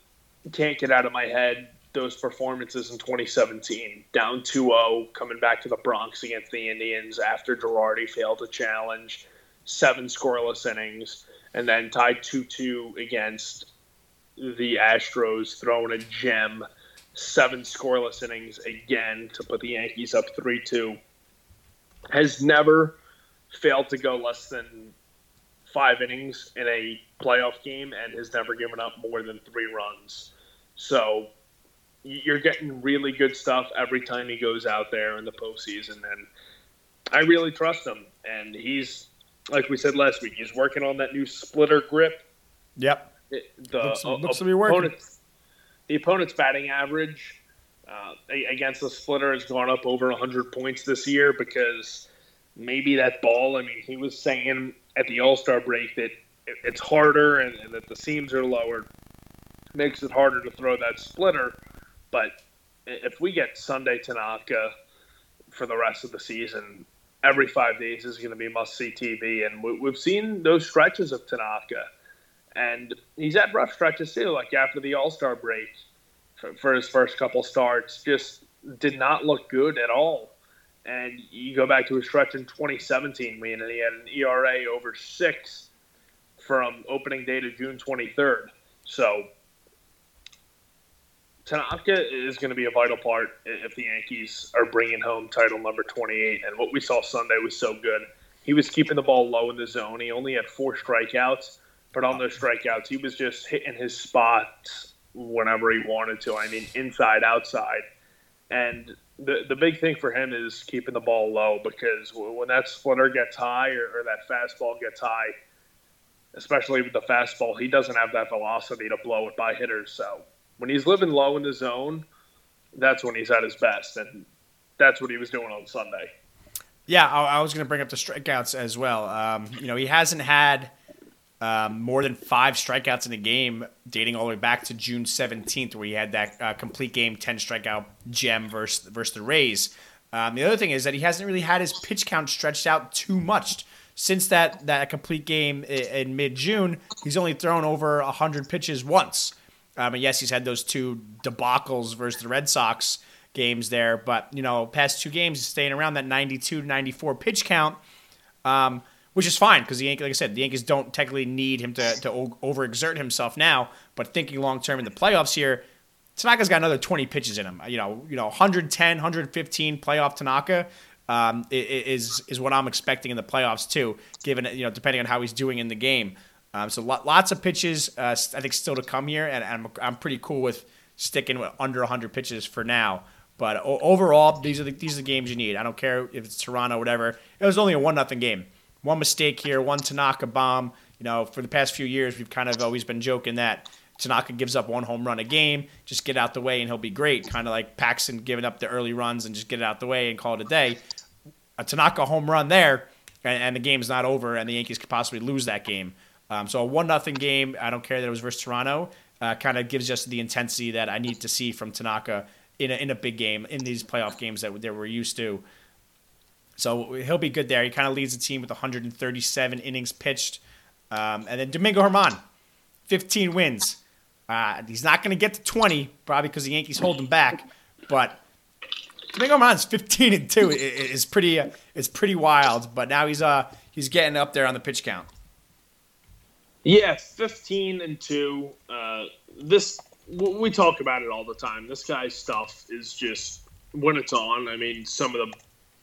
can't get out of my head those performances in 2017, down 2-0, coming back to the Bronx against the Indians after Girardi failed to challenge, seven scoreless innings, and then tied 2-2 against the Astros, throwing a gem – seven scoreless innings again to put the Yankees up 3 2. Has never failed to go less than five innings in a playoff game and has never given up more than three runs. So you're getting really good stuff every time he goes out there in the postseason. And I really trust him. And he's, like we said last week, he's working on that new splitter grip. Yep. It, the looks, looks to be working the opponent's batting average uh, against the splitter has gone up over 100 points this year because maybe that ball, I mean, he was saying at the All Star break that it's harder and, and, that the seams are lower, makes it harder to throw that splitter. But if we get Sunday Tanaka for the rest of the season, every five days is going to be must see TV. And we, we've seen those stretches of Tanaka and he's had rough stretches too, like after the All Star break for, for, his first couple starts, just did not look good at all. And you go back to his stretch in 2017, man, and he had an ERA over six from opening day to June 23rd. So Tanaka is going to be a vital part if the Yankees are bringing home title number 28. And what we saw Sunday was so good. He was keeping the ball low in the zone. He only had four strikeouts but on those strikeouts, he was just hitting his spots whenever he wanted to. I mean, inside, outside. And the the big thing for him is keeping the ball low because when that splitter gets high or, or that fastball gets high, especially with the fastball, he doesn't have that velocity to blow it by hitters. So when he's living low in the zone, that's when he's at his best, and that's what he was doing on Sunday. Yeah, I, I was going to bring up the strikeouts as well. Um, you know, he hasn't had – um, more than five strikeouts in a game, dating all the way back to June 17th, where he had that uh, complete game 10 strikeout gem versus, versus the Rays. Um, the other thing is that he hasn't really had his pitch count stretched out too much. Since that, that complete game in, in mid June, he's only thrown over 100 pitches once. Um, yes, he's had those two debacles versus the Red Sox games there, but, you know, past two games, staying around that 92 to 94 pitch count. Um, which is fine because the Yankees, like I said, the Yankees don't technically need him to, to overexert himself now. But thinking long term in the playoffs here, Tanaka's got another 20 pitches in him. You know, you know, 110, 115 playoff Tanaka um, is is what I'm expecting in the playoffs too. Given you know, depending on how he's doing in the game. Um, so lots of pitches, uh, I think, still to come here, and I'm, I'm pretty cool with sticking with under 100 pitches for now. But overall, these are the, these are the games you need. I don't care if it's Toronto, whatever. It was only a one nothing game one mistake here, one Tanaka bomb. You know, for the past few years, we've kind of always been joking that Tanaka gives up one home run a game, just get out the way and he'll be great. Kind of like Paxton giving up the early runs and just get it out the way and call it a day. A Tanaka home run there, and, and the game's not over, and the Yankees could possibly lose that game. Um, so a one nothing game. I don't care that it was versus Toronto. Uh, kind of gives us the intensity that I need to see from Tanaka in a, in a big game in these playoff games that, that we're used to. So he'll be good there. He kind of leads the team with 137 innings pitched. Um, and then Domingo Germán, 15 wins. Uh, he's not going to get to 20, probably because the Yankees hold him back. But Domingo Germán's 15 and two is pretty uh, it's pretty wild. But now he's uh he's getting up there on the pitch count. Yeah, 15 and two. Uh, this we talk about it all the time. This guy's stuff is just when it's on. I mean, some of the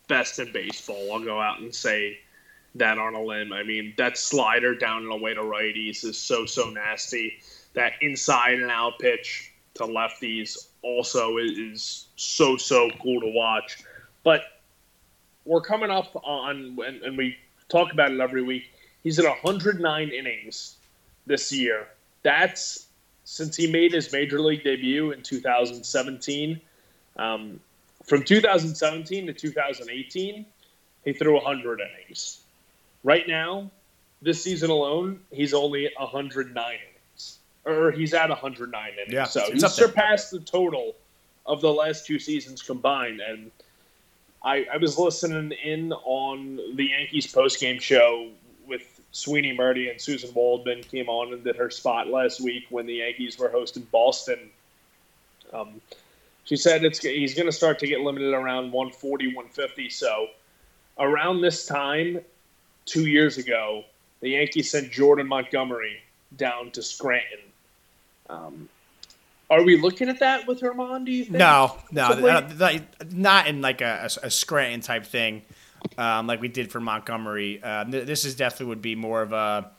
best in baseball. I'll go out and say that on a limb. I mean, that slider down and away to righties is so so nasty. That inside and out pitch to lefties also is so so cool to watch. But we're coming up on, and, and we talk about it every week. He's at 109 innings this year. That's since he made his major league debut in 2017. Um, from 2017 to 2018, he threw 100 innings. Right now, this season alone, he's only 109 innings, or he's at 109 innings. Yeah, so he's surpassed the total of the last two seasons combined. And I, I was listening in on the Yankees post-game show with Sweeny Murti and Suzyn Waldman came on and did her spot last week when the Yankees were hosting Boston. Um, she said it's he's going to start to get limited around 140, 150. So around this time, two years ago, the Yankees sent Jordan Montgomery down to Scranton. Um, are we looking at that with Germán? Do you think? No, no, not in like a, a, a Scranton type thing, um, like we did for Montgomery. Uh, this is definitely would be more of a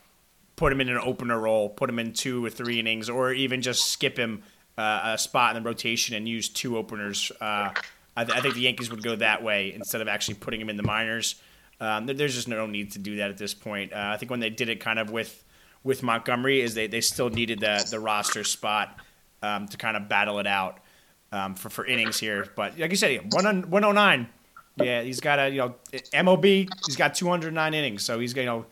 put him in an opener role, put him in two or three innings, or even just skip him uh, a spot in the rotation and use two openers. Uh, I, th- I, think the Yankees would go that way instead of actually putting him in the minors. Um, there's just no need to do that at this point. Uh, I think when they did it kind of with with Montgomery, is they, they still needed the the roster spot um, to kind of battle it out um, for for innings here. But like you said, 109. Yeah, he's got a you know MOB. He's got 209 innings, so he's you know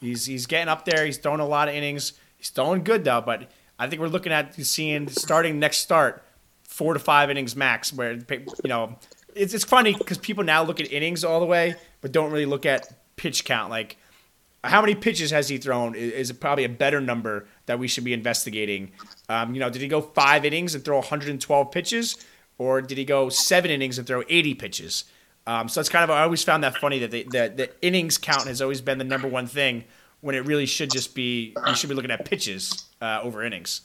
he's he's getting up there. He's throwing a lot of innings. He's throwing good though, but I think we're looking at seeing starting next start four to five innings max. Where you know it's it's funny because people now look at innings all the way, but don't really look at pitch count. Like how many pitches has he thrown is, probably a better number that we should be investigating. Um, you know, did he go five innings and throw 112 pitches, or did he go seven innings and throw 80 pitches? Um, so it's kind of I always found that funny that the, the, the innings count has always been the number one thing when it really should just be you should be looking at pitches uh, over innings.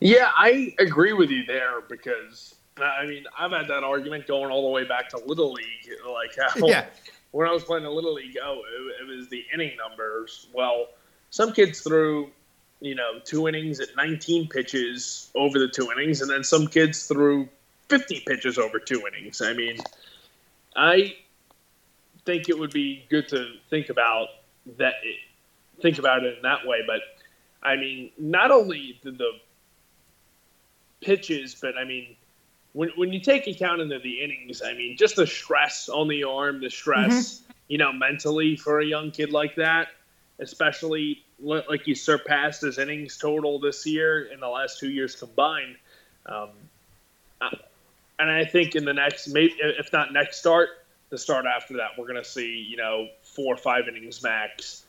Yeah, I agree with you there because I mean I've had that argument going all the way back to Little League, like how [laughs] yeah. when I was playing the Little League, oh, it, it was the inning numbers. Well, some kids threw you know two innings at 19 pitches over the two innings, and then some kids threw 50 pitches over two innings. I mean, I think it would be good to think about that think about it in that way. But I mean, not only the, the pitches, but I mean, when when you take account into the innings, I mean, just the stress on the arm, the stress, mm-hmm. you know, mentally for a young kid like that, especially like he surpassed his innings total this year in the last two years combined. Um, and I think in the next, maybe if not next start, the start after that, we're going to see you know four or five innings max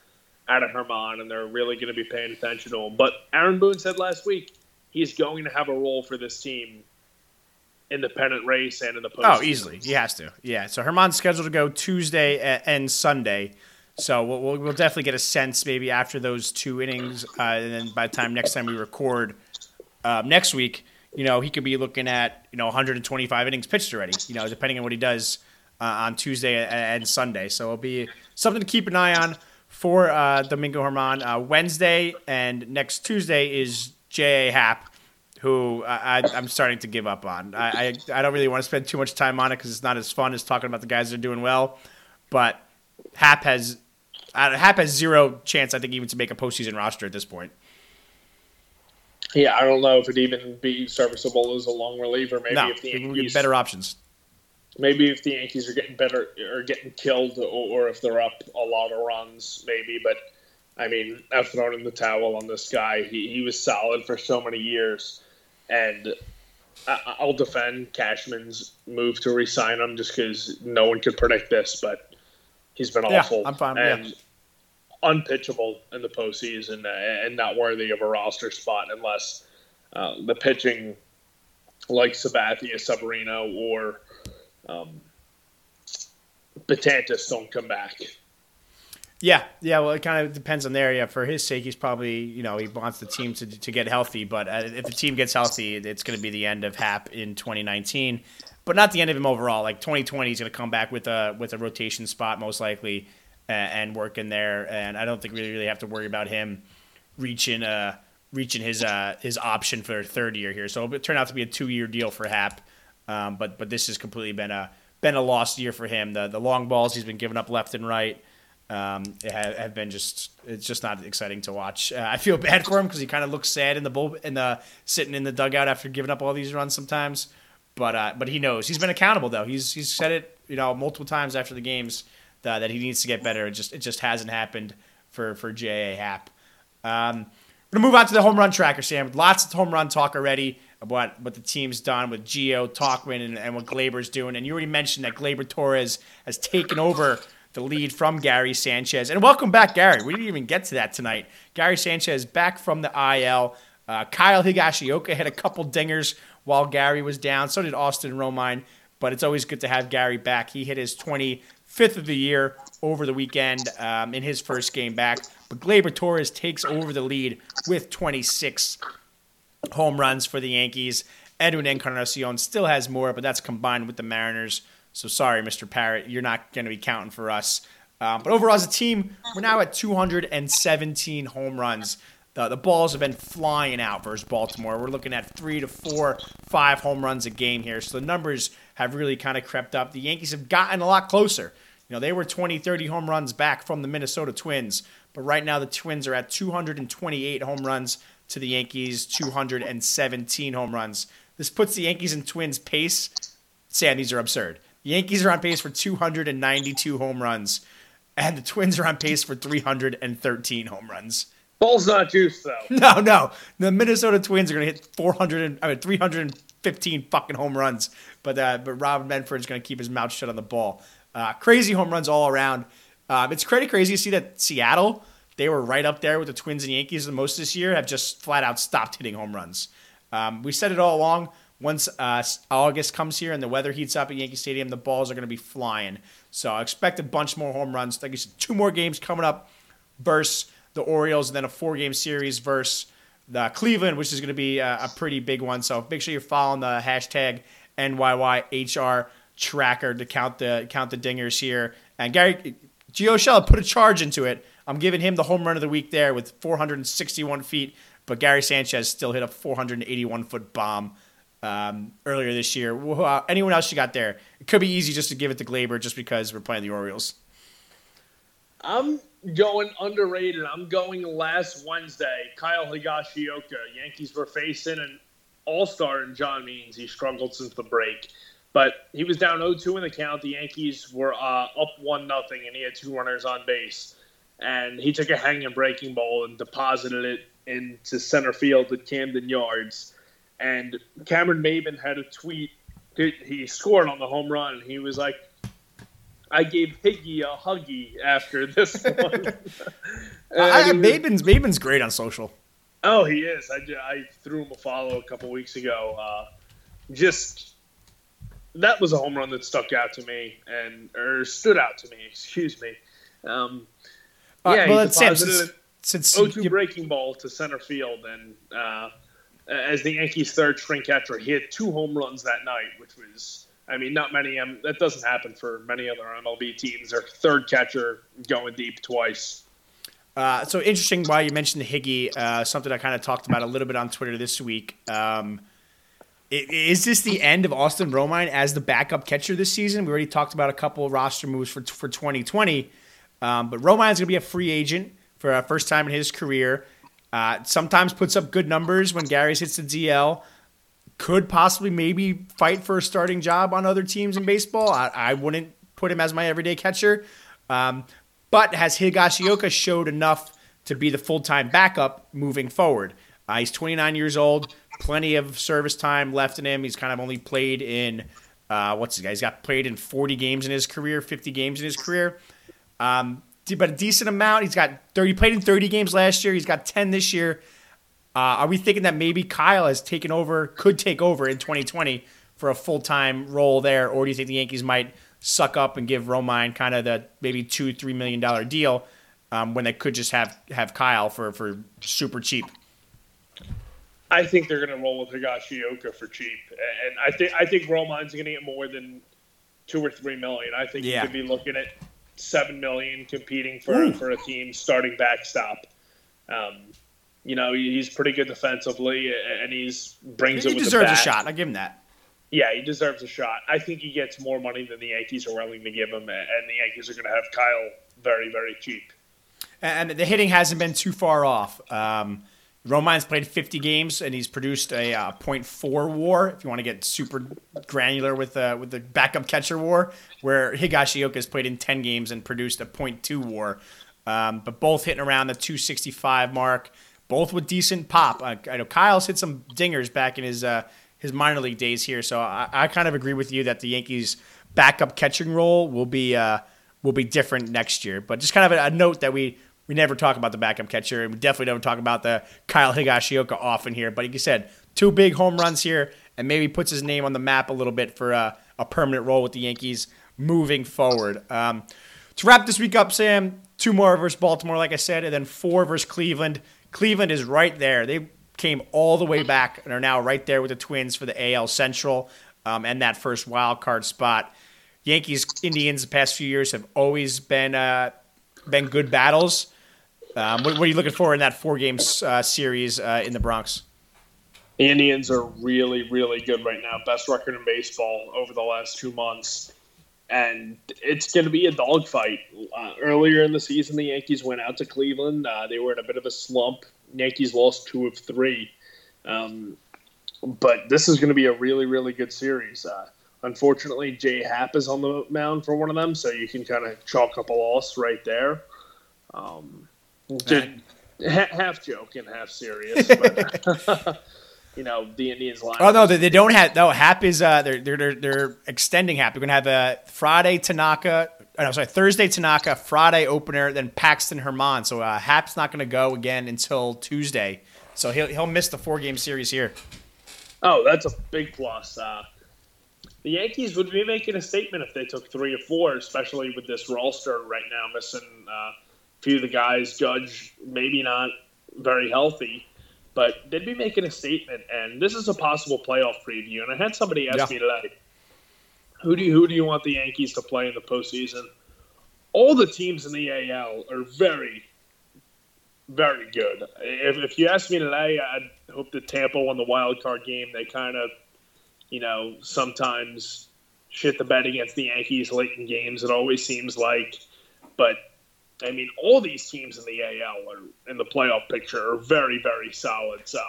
out of Germán, and they're really going to be paying attention to him. But Aaron Boone said last week he's going to have a role for this team in the pennant race and in the post. Oh, easily, he has to. Yeah. So Germán's scheduled to go Tuesday and Sunday. So we'll, we'll, definitely get a sense maybe after those two innings, uh, and then by the time next time we record uh, next week, you know, he could be looking at you know 125 innings pitched already. You know, depending on what he does uh, on Tuesday and Sunday. So it'll be something to keep an eye on for uh, Domingo Germán. Uh, Wednesday and next Tuesday is J.A. Happ, who I, am starting to give up on. I, I, I, don't really want to spend too much time on it because it's not as fun as talking about the guys that are doing well. But Happ has uh, Happ has zero chance, I think, even to make a postseason roster at this point. Yeah, I don't know if it'd even be serviceable as a long reliever. Maybe no, if the Yankees better options maybe if the Yankees are getting better or getting killed, or, or, if they're up a lot of runs, maybe. But I mean, I've thrown in the towel on this guy. He he was solid for so many years, and I, will defend Cashman's move to resign him just because no one could predict this, but he's been yeah, awful. I'm fine. And yeah. Unpitchable in the postseason and not worthy of a roster spot unless uh, the pitching like Sabathia, Severino, or um, Betances don't come back. Yeah, yeah. Well, it kind of depends on there. Yeah, for his sake, he's probably you know he wants the team to to get healthy. But uh, if the team gets healthy, it's going to be the end of Happ in 2019, but not the end of him overall. Like 2020, he's going to come back with a with a rotation spot most likely and, and work there. And I don't think we really have to worry about him reaching uh reaching his uh his option for third year here. So it turned out to be a two year deal for Happ. Um, but but this has completely been a been a lost year for him. The the long balls he's been giving up left and right um, have, have, been just it's just not exciting to watch. Uh, I feel bad for him because he kind of looks sad in the bull in the sitting in the dugout after giving up all these runs sometimes. But uh, but he knows he's been accountable though. He's he's said it you know multiple times after the games that, that he needs to get better. It just it just hasn't happened for for J.A. Happ. Um, we're gonna move on to the home run tracker, Sam. Lots of home run talk already about what the team's done with Gio, Tauchman, and, and what Gleyber's doing. And you already mentioned that Gleyber Torres has taken over the lead from Gary Sanchez. And welcome back, Gary. We didn't even get to that tonight. Gary Sanchez back from the IL. Uh, Kyle Higashioka had a couple dingers while Gary was down. So did Austin Romine. But it's always good to have Gary back. He hit his 25th of the year over the weekend um, in his first game back. But Gleyber Torres takes over the lead with 26 home runs for the Yankees. Edwin Encarnacion still has more, but that's combined with the Mariners. So sorry, Mr. Parrott, you're not going to be counting for us. Um, but overall, as a team, we're now at 217 home runs. The, the balls have been flying out versus Baltimore. We're looking at three to four, five home runs a game here. So the numbers have really kind of crept up. The Yankees have gotten a lot closer. You know, they were 20, 30 home runs back from the Minnesota Twins. But right now, the Twins are at 228 home runs to the Yankees, 217 home runs. This puts the Yankees and Twins pace. Sam, these are absurd. The Yankees are on pace for 292 home runs, and the Twins are on pace for 313 home runs. Ball's not juice though. [laughs] No, no. The Minnesota Twins are going to hit 400 and, I mean 315 fucking home runs, but uh, but Rob is going to keep his mouth shut on the ball. Uh, crazy home runs all around. Um, it's pretty crazy to see that Seattle, they were right up there with the Twins and Yankees the most this year, have just flat out stopped hitting home runs. Um, we said it all along once uh, August comes here and the weather heats up at Yankee Stadium, the balls are going to be flying. So expect a bunch more home runs. Like you said, two more games coming up versus the Orioles, and then a four game series versus the Cleveland, which is going to be a, a, pretty big one. So make sure you're following the hashtag NYYHR tracker to count the count the dingers here. And Gary Gio put a charge into it. I'm giving him the home run of the week there with 461 feet, but Gary Sanchez still hit a 481 foot bomb um, earlier this year. anyone else you got there? It could be easy just to give it to Gleyber just because we're playing the Orioles. I'm going underrated. I'm going last Wednesday. Kyle Higashioka. Yankees were facing an all star in John Means. He struggled since the break. But he was down 0 2 in the count. The Yankees were uh, up 1 nothing, and he had two runners on base. And he took a hanging breaking ball and deposited it into center field at Camden Yards and Cameron Maybin had a tweet. He scored on the home run. He was like, "I gave Higgy a huggy after this [laughs] one." I, Maybin's Maybin's great on social. Oh, he is. I, I threw him a follow a couple weeks ago. Uh, just that was a home run that stuck out to me and or stood out to me. Excuse me. Um, uh, yeah, well, deposited since, since 0-2 breaking ball to center field and. Uh, as the Yankees' third string catcher. He had two home runs that night, which was, I mean, not many. Um, that doesn't happen for many other MLB teams. Their third catcher going deep twice. Uh, so interesting why you mentioned the Higgy, uh, something I kind of talked about a little bit on Twitter this week. Um, is this the end of Austin Romine as the backup catcher this season? We already talked about a couple roster moves for for 2020, um, but Romine's going to be a free agent for a first time in his career. Uh, sometimes puts up good numbers when Gary's hits the DL. Could possibly maybe fight for a starting job on other teams in baseball. I, I wouldn't put him as my everyday catcher. Um, but has Higashioka showed enough to be the full time backup moving forward? Uh, he's 29 years old, plenty of service time left in him. He's kind of only played in uh, what's his guy? He's got played in 40 games in his career, 50 games in his career. Um, but a decent amount. He's got 30 played in 30 games last year. He's got 10 this year. Uh, are we thinking that maybe Kyle has taken over, could take over in 2020 for a full time role there, or do you think the Yankees might suck up and give Romine kind of the maybe two, three million dollar deal um, when they could just have have Kyle for for super cheap? I think they're going to roll with Higashioka for cheap, and I think I think Romine's going to get more than two or three million. I think yeah. you could be looking at seven million competing for Ooh. for a team starting backstop. Um, you know, he's pretty good defensively, and he's brings he it. He deserves a shot. I give him that. Yeah, he deserves a shot. I think he gets more money than the Yankees are willing to give him, and the Yankees are going to have Kyle very, very cheap. And the hitting hasn't been too far off. Um, Romine's played 50 games and he's produced a uh, .4 WAR. If you want to get super granular with uh, with the backup catcher WAR, where Higashioka has played in 10 games and produced a .2 WAR, um, but both hitting around the 265 mark, both with decent pop. Uh, I know Kyle's hit some dingers back in his uh, his minor league days here, so I, I, kind of agree with you that the Yankees' backup catching role will be uh, will be different next year. But just kind of a, a note that we we never talk about the backup catcher, and we definitely don't talk about the Kyle Higashioka often here. But like you said, two big home runs here, and maybe puts his name on the map a little bit for a, permanent role with the Yankees moving forward. Um, to wrap this week up, Sam, two more versus Baltimore, like I said, and then four versus Cleveland. Cleveland is right there. They came all the way back and are now right there with the Twins for the AL Central um, and that first wild card spot. Yankees, Indians, the past few years have always been uh, been good battles. Um, what, what, are you looking for in that four game uh, series uh, in the Bronx? The Indians are really, really good right now. Best record in baseball over the last two months. And it's going to be a dogfight. Uh, earlier in the season, the Yankees went out to Cleveland. Uh, they were in a bit of a slump. Yankees lost two of three. Um, but this is going to be a really, really good series. Uh, unfortunately, Jay Happ is on the mound for one of them, so you can kind of chalk up a loss right there. Um, half joking, half serious. But, [laughs] [laughs] you know, the Indians line. Oh no, they, they don't have. No, Happ is. Uh, they're they're they're extending Happ. We're gonna have a Friday Tanaka. Oh, no, sorry, Thursday Tanaka, Friday opener, then Paxton Germán. So uh, Happ's not gonna go again until Tuesday. So he'll he'll miss the four game series here. Oh, that's a big plus. Uh, the Yankees would be making a statement if they took three or four, especially with this roster right now missing. Uh, few of the guys, Judge, maybe not very healthy, but they'd be making a statement. And this is a possible playoff preview. And I had somebody ask yeah. me today, who do you, who do you want the Yankees to play in the postseason? All the teams in the AL are very, very good. If, if you ask me today, I'd hope that Tampa won the wild card game. They kind of, you know, sometimes shit the bed against the Yankees late in games. It always seems like, but I mean, all these teams in the AL are in the playoff picture are very, very solid. So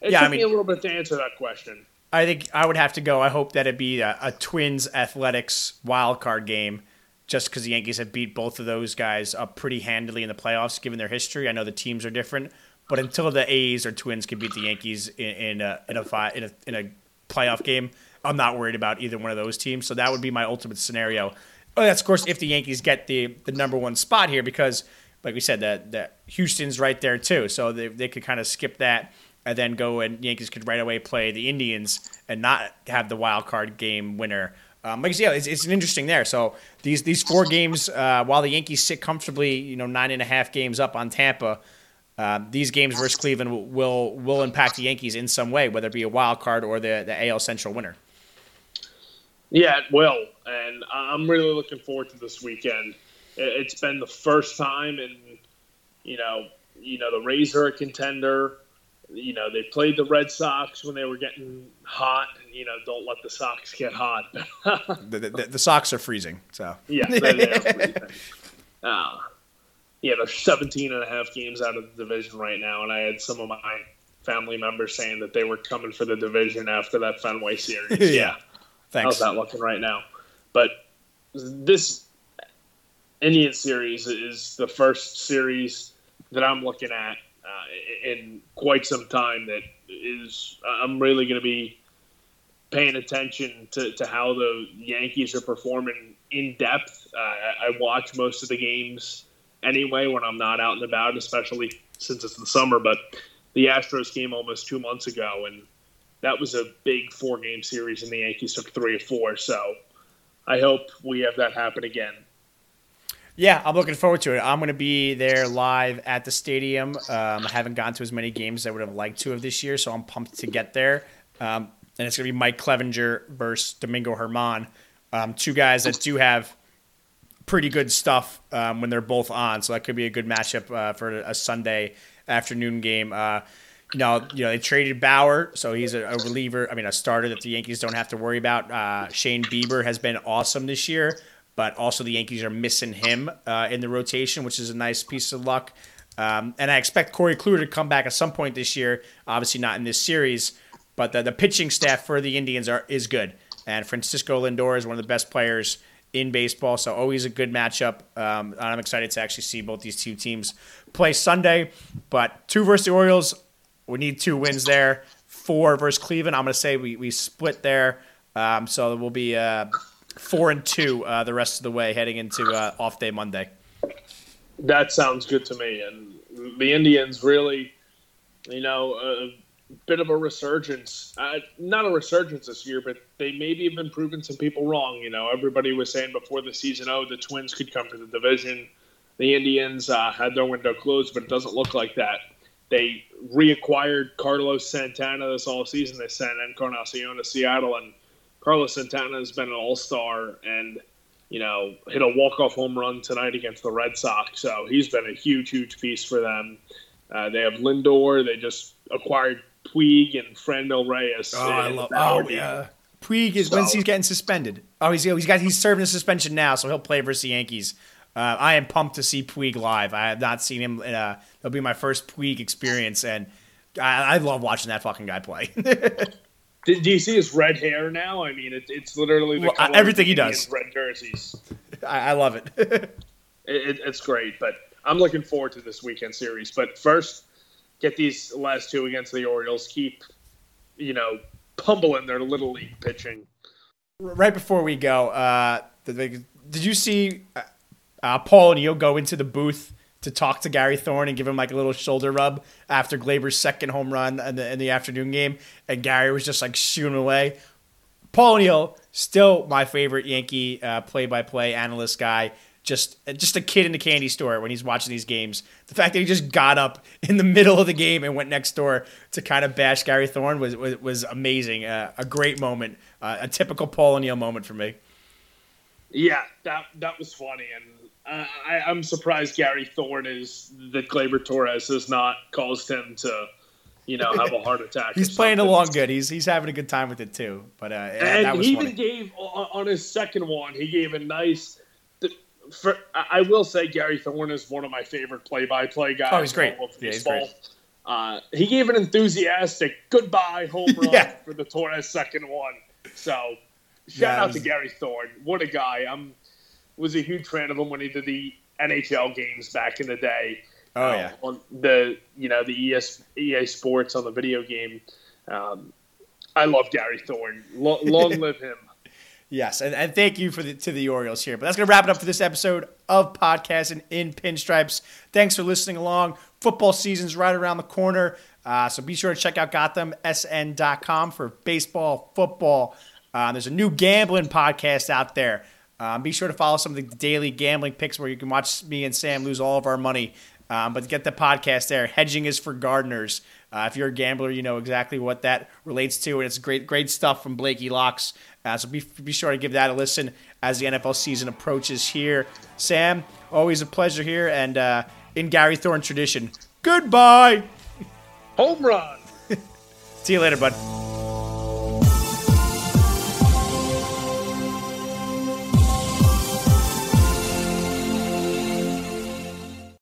it yeah, took I mean, me a little bit to answer that question. I think I would have to go. I hope that it'd be a, a Twins Athletics wild card game, just because the Yankees have beat both of those guys up pretty handily in the playoffs, given their history. I know the teams are different, but until the A's or Twins can beat the Yankees in, in a in a, fi- in a in a playoff game, I'm not worried about either one of those teams. So that would be my ultimate scenario. Oh, that's of course if the Yankees get the the number one spot here because, like we said, that that Houston's right there too, so they they could kind of skip that and then go and Yankees could right away play the Indians and not have the wild card game winner. Um, like I said, it's, it's an interesting there. So these these four games, uh, while the Yankees sit comfortably, you know, nine and a half games up on Tampa, uh, these games versus Cleveland will, will, will impact the Yankees in some way, whether it be a wild card or the the AL Central winner. Yeah, it will, and I'm really looking forward to this weekend. It's been the first time, and you know, you know, the Rays are a contender. You know, they played the Red Sox when they were getting hot. You know, don't let the Sox get hot. [laughs] the, the, the, Sox are freezing, so yeah, they're, they're [laughs] freezing. Uh, yeah, they're 17 and a half games out of the division right now, and I had some of my family members saying that they were coming for the division after that Fenway series. [laughs] yeah. Thanks. How's that looking right now? But this Indian series is the first series that I'm looking at uh, in quite some time. That is, I'm really going to be paying attention to, to how the Yankees are performing in depth. Uh, I watch most of the games anyway when I'm not out and about, especially since it's the summer. But the Astros came almost two months ago, and that was a big four game series, and the Yankees took three or four. So I hope we have that happen again. Yeah, I'm looking forward to it. I'm going to be there live at the stadium. Um, I haven't gone to as many games as I would have liked to have this year, so I'm pumped to get there. Um, and it's going to be Mike Clevinger versus Domingo Germán, um, two guys that do have pretty good stuff um, when they're both on. So that could be a good matchup uh, for a Sunday afternoon game. Uh, know, you know, they traded Bauer, so he's a, a, reliever. I mean, a starter that the Yankees don't have to worry about. Uh, Shane Bieber has been awesome this year, but also the Yankees are missing him uh, in the rotation, which is a nice piece of luck. Um, and I expect Corey Kluber to come back at some point this year. Obviously, not in this series, but the, the pitching staff for the Indians are is good. And Francisco Lindor is one of the best players in baseball. So always a good matchup. Um, I'm excited to actually see both these two teams play Sunday. But two versus the Orioles, we need two wins there. Four versus Cleveland, I'm going to say we, we split there. Um, so we'll be uh, four and two uh, the rest of the way heading into uh, off day Monday. That sounds good to me. And the Indians really, you know, a bit of a resurgence. Uh, not a resurgence this year, but they maybe have been proving some people wrong. You know, everybody was saying before the season, oh, the Twins could come to the division. The Indians uh, had their window closed, but it doesn't look like that. They reacquired Carlos Santana this all season. They sent Encarnacion to Seattle, and Carlos Santana has been an all star and, you know, hit a walk off home run tonight against the Red Sox. So he's been a huge, huge piece for them. Uh, they have Lindor. They just acquired Puig and Franmil Reyes. Oh, I love. Oh, yeah. Puig is so, when's he's getting suspended? Oh, he's he's got he's serving a suspension now, so he'll play versus the Yankees. Uh, I am pumped to see Puig live. I have not seen him. Uh, it'll be my first Puig experience, and I, I love watching that fucking guy play. [laughs] do, do, you see his red hair now? I mean, it, it's literally well, everything he does. Red jerseys. I, I love [laughs] it. it. It's great, but I'm looking forward to this weekend series. But first, get these last two against the Orioles. Keep, you know, pummeling their little league pitching. Right before we go, uh, did you see uh, Paul O'Neill go into the booth to talk to Gary Thorne and give him like a little shoulder rub after Gleyber's second home run in the, in the afternoon game, and Gary was just like shooting away. Paul O'Neill, still my favorite Yankee uh, play-by-play analyst guy just just a kid in the candy store when he's watching these games. The fact that he just got up in the [laughs] middle of the game and went next door to kind of bash Gary Thorne was was, was amazing. Uh, a great moment, uh, a typical Paul O'Neill moment for me. Yeah, that that was funny, and uh, I, I'm surprised Gary Thorne is that Gleyber Torres has not caused him to. You know, have a [laughs] heart attack. he's playing along good. He's he's having a good time with it too. But uh, and he even gave on his second one, he gave a nice for, I will say Gary Thorne is one of my favorite play-by-play guys. Oh, he's great. Yeah, he's great. Uh, he gave an enthusiastic goodbye home [laughs] run yeah. for the Torres second one. So shout yeah, out was... to Gary Thorne. What a guy! I'm was a huge fan of him when he did the NHL games back in the day. Oh uh, yeah, on the you know the ES, EA Sports on the video game. Um, I love Gary Thorne. Long, [laughs] long live him. Yes, and, and thank you for the, to the Orioles here. But that's going to wrap it up for this episode of Podcasting in Pinstripes. Thanks for listening along. Football season's right around the corner. Uh, so be sure to check out GothamSN.com for baseball, football. Uh, there's a new gambling podcast out there. Um, be sure to follow some of the daily gambling picks where you can watch me and Sam lose all of our money. Um, but get the podcast there. Hedging is for gardeners. Uh, if you're a gambler, you know exactly what that relates to, and it's great, great stuff from Blakey Locks. Uh, so be, be sure to give that a listen as the NFL season approaches here. Sam, always a pleasure here, and uh, in Gary Thorne tradition, goodbye. Home run. [laughs] See you later, bud.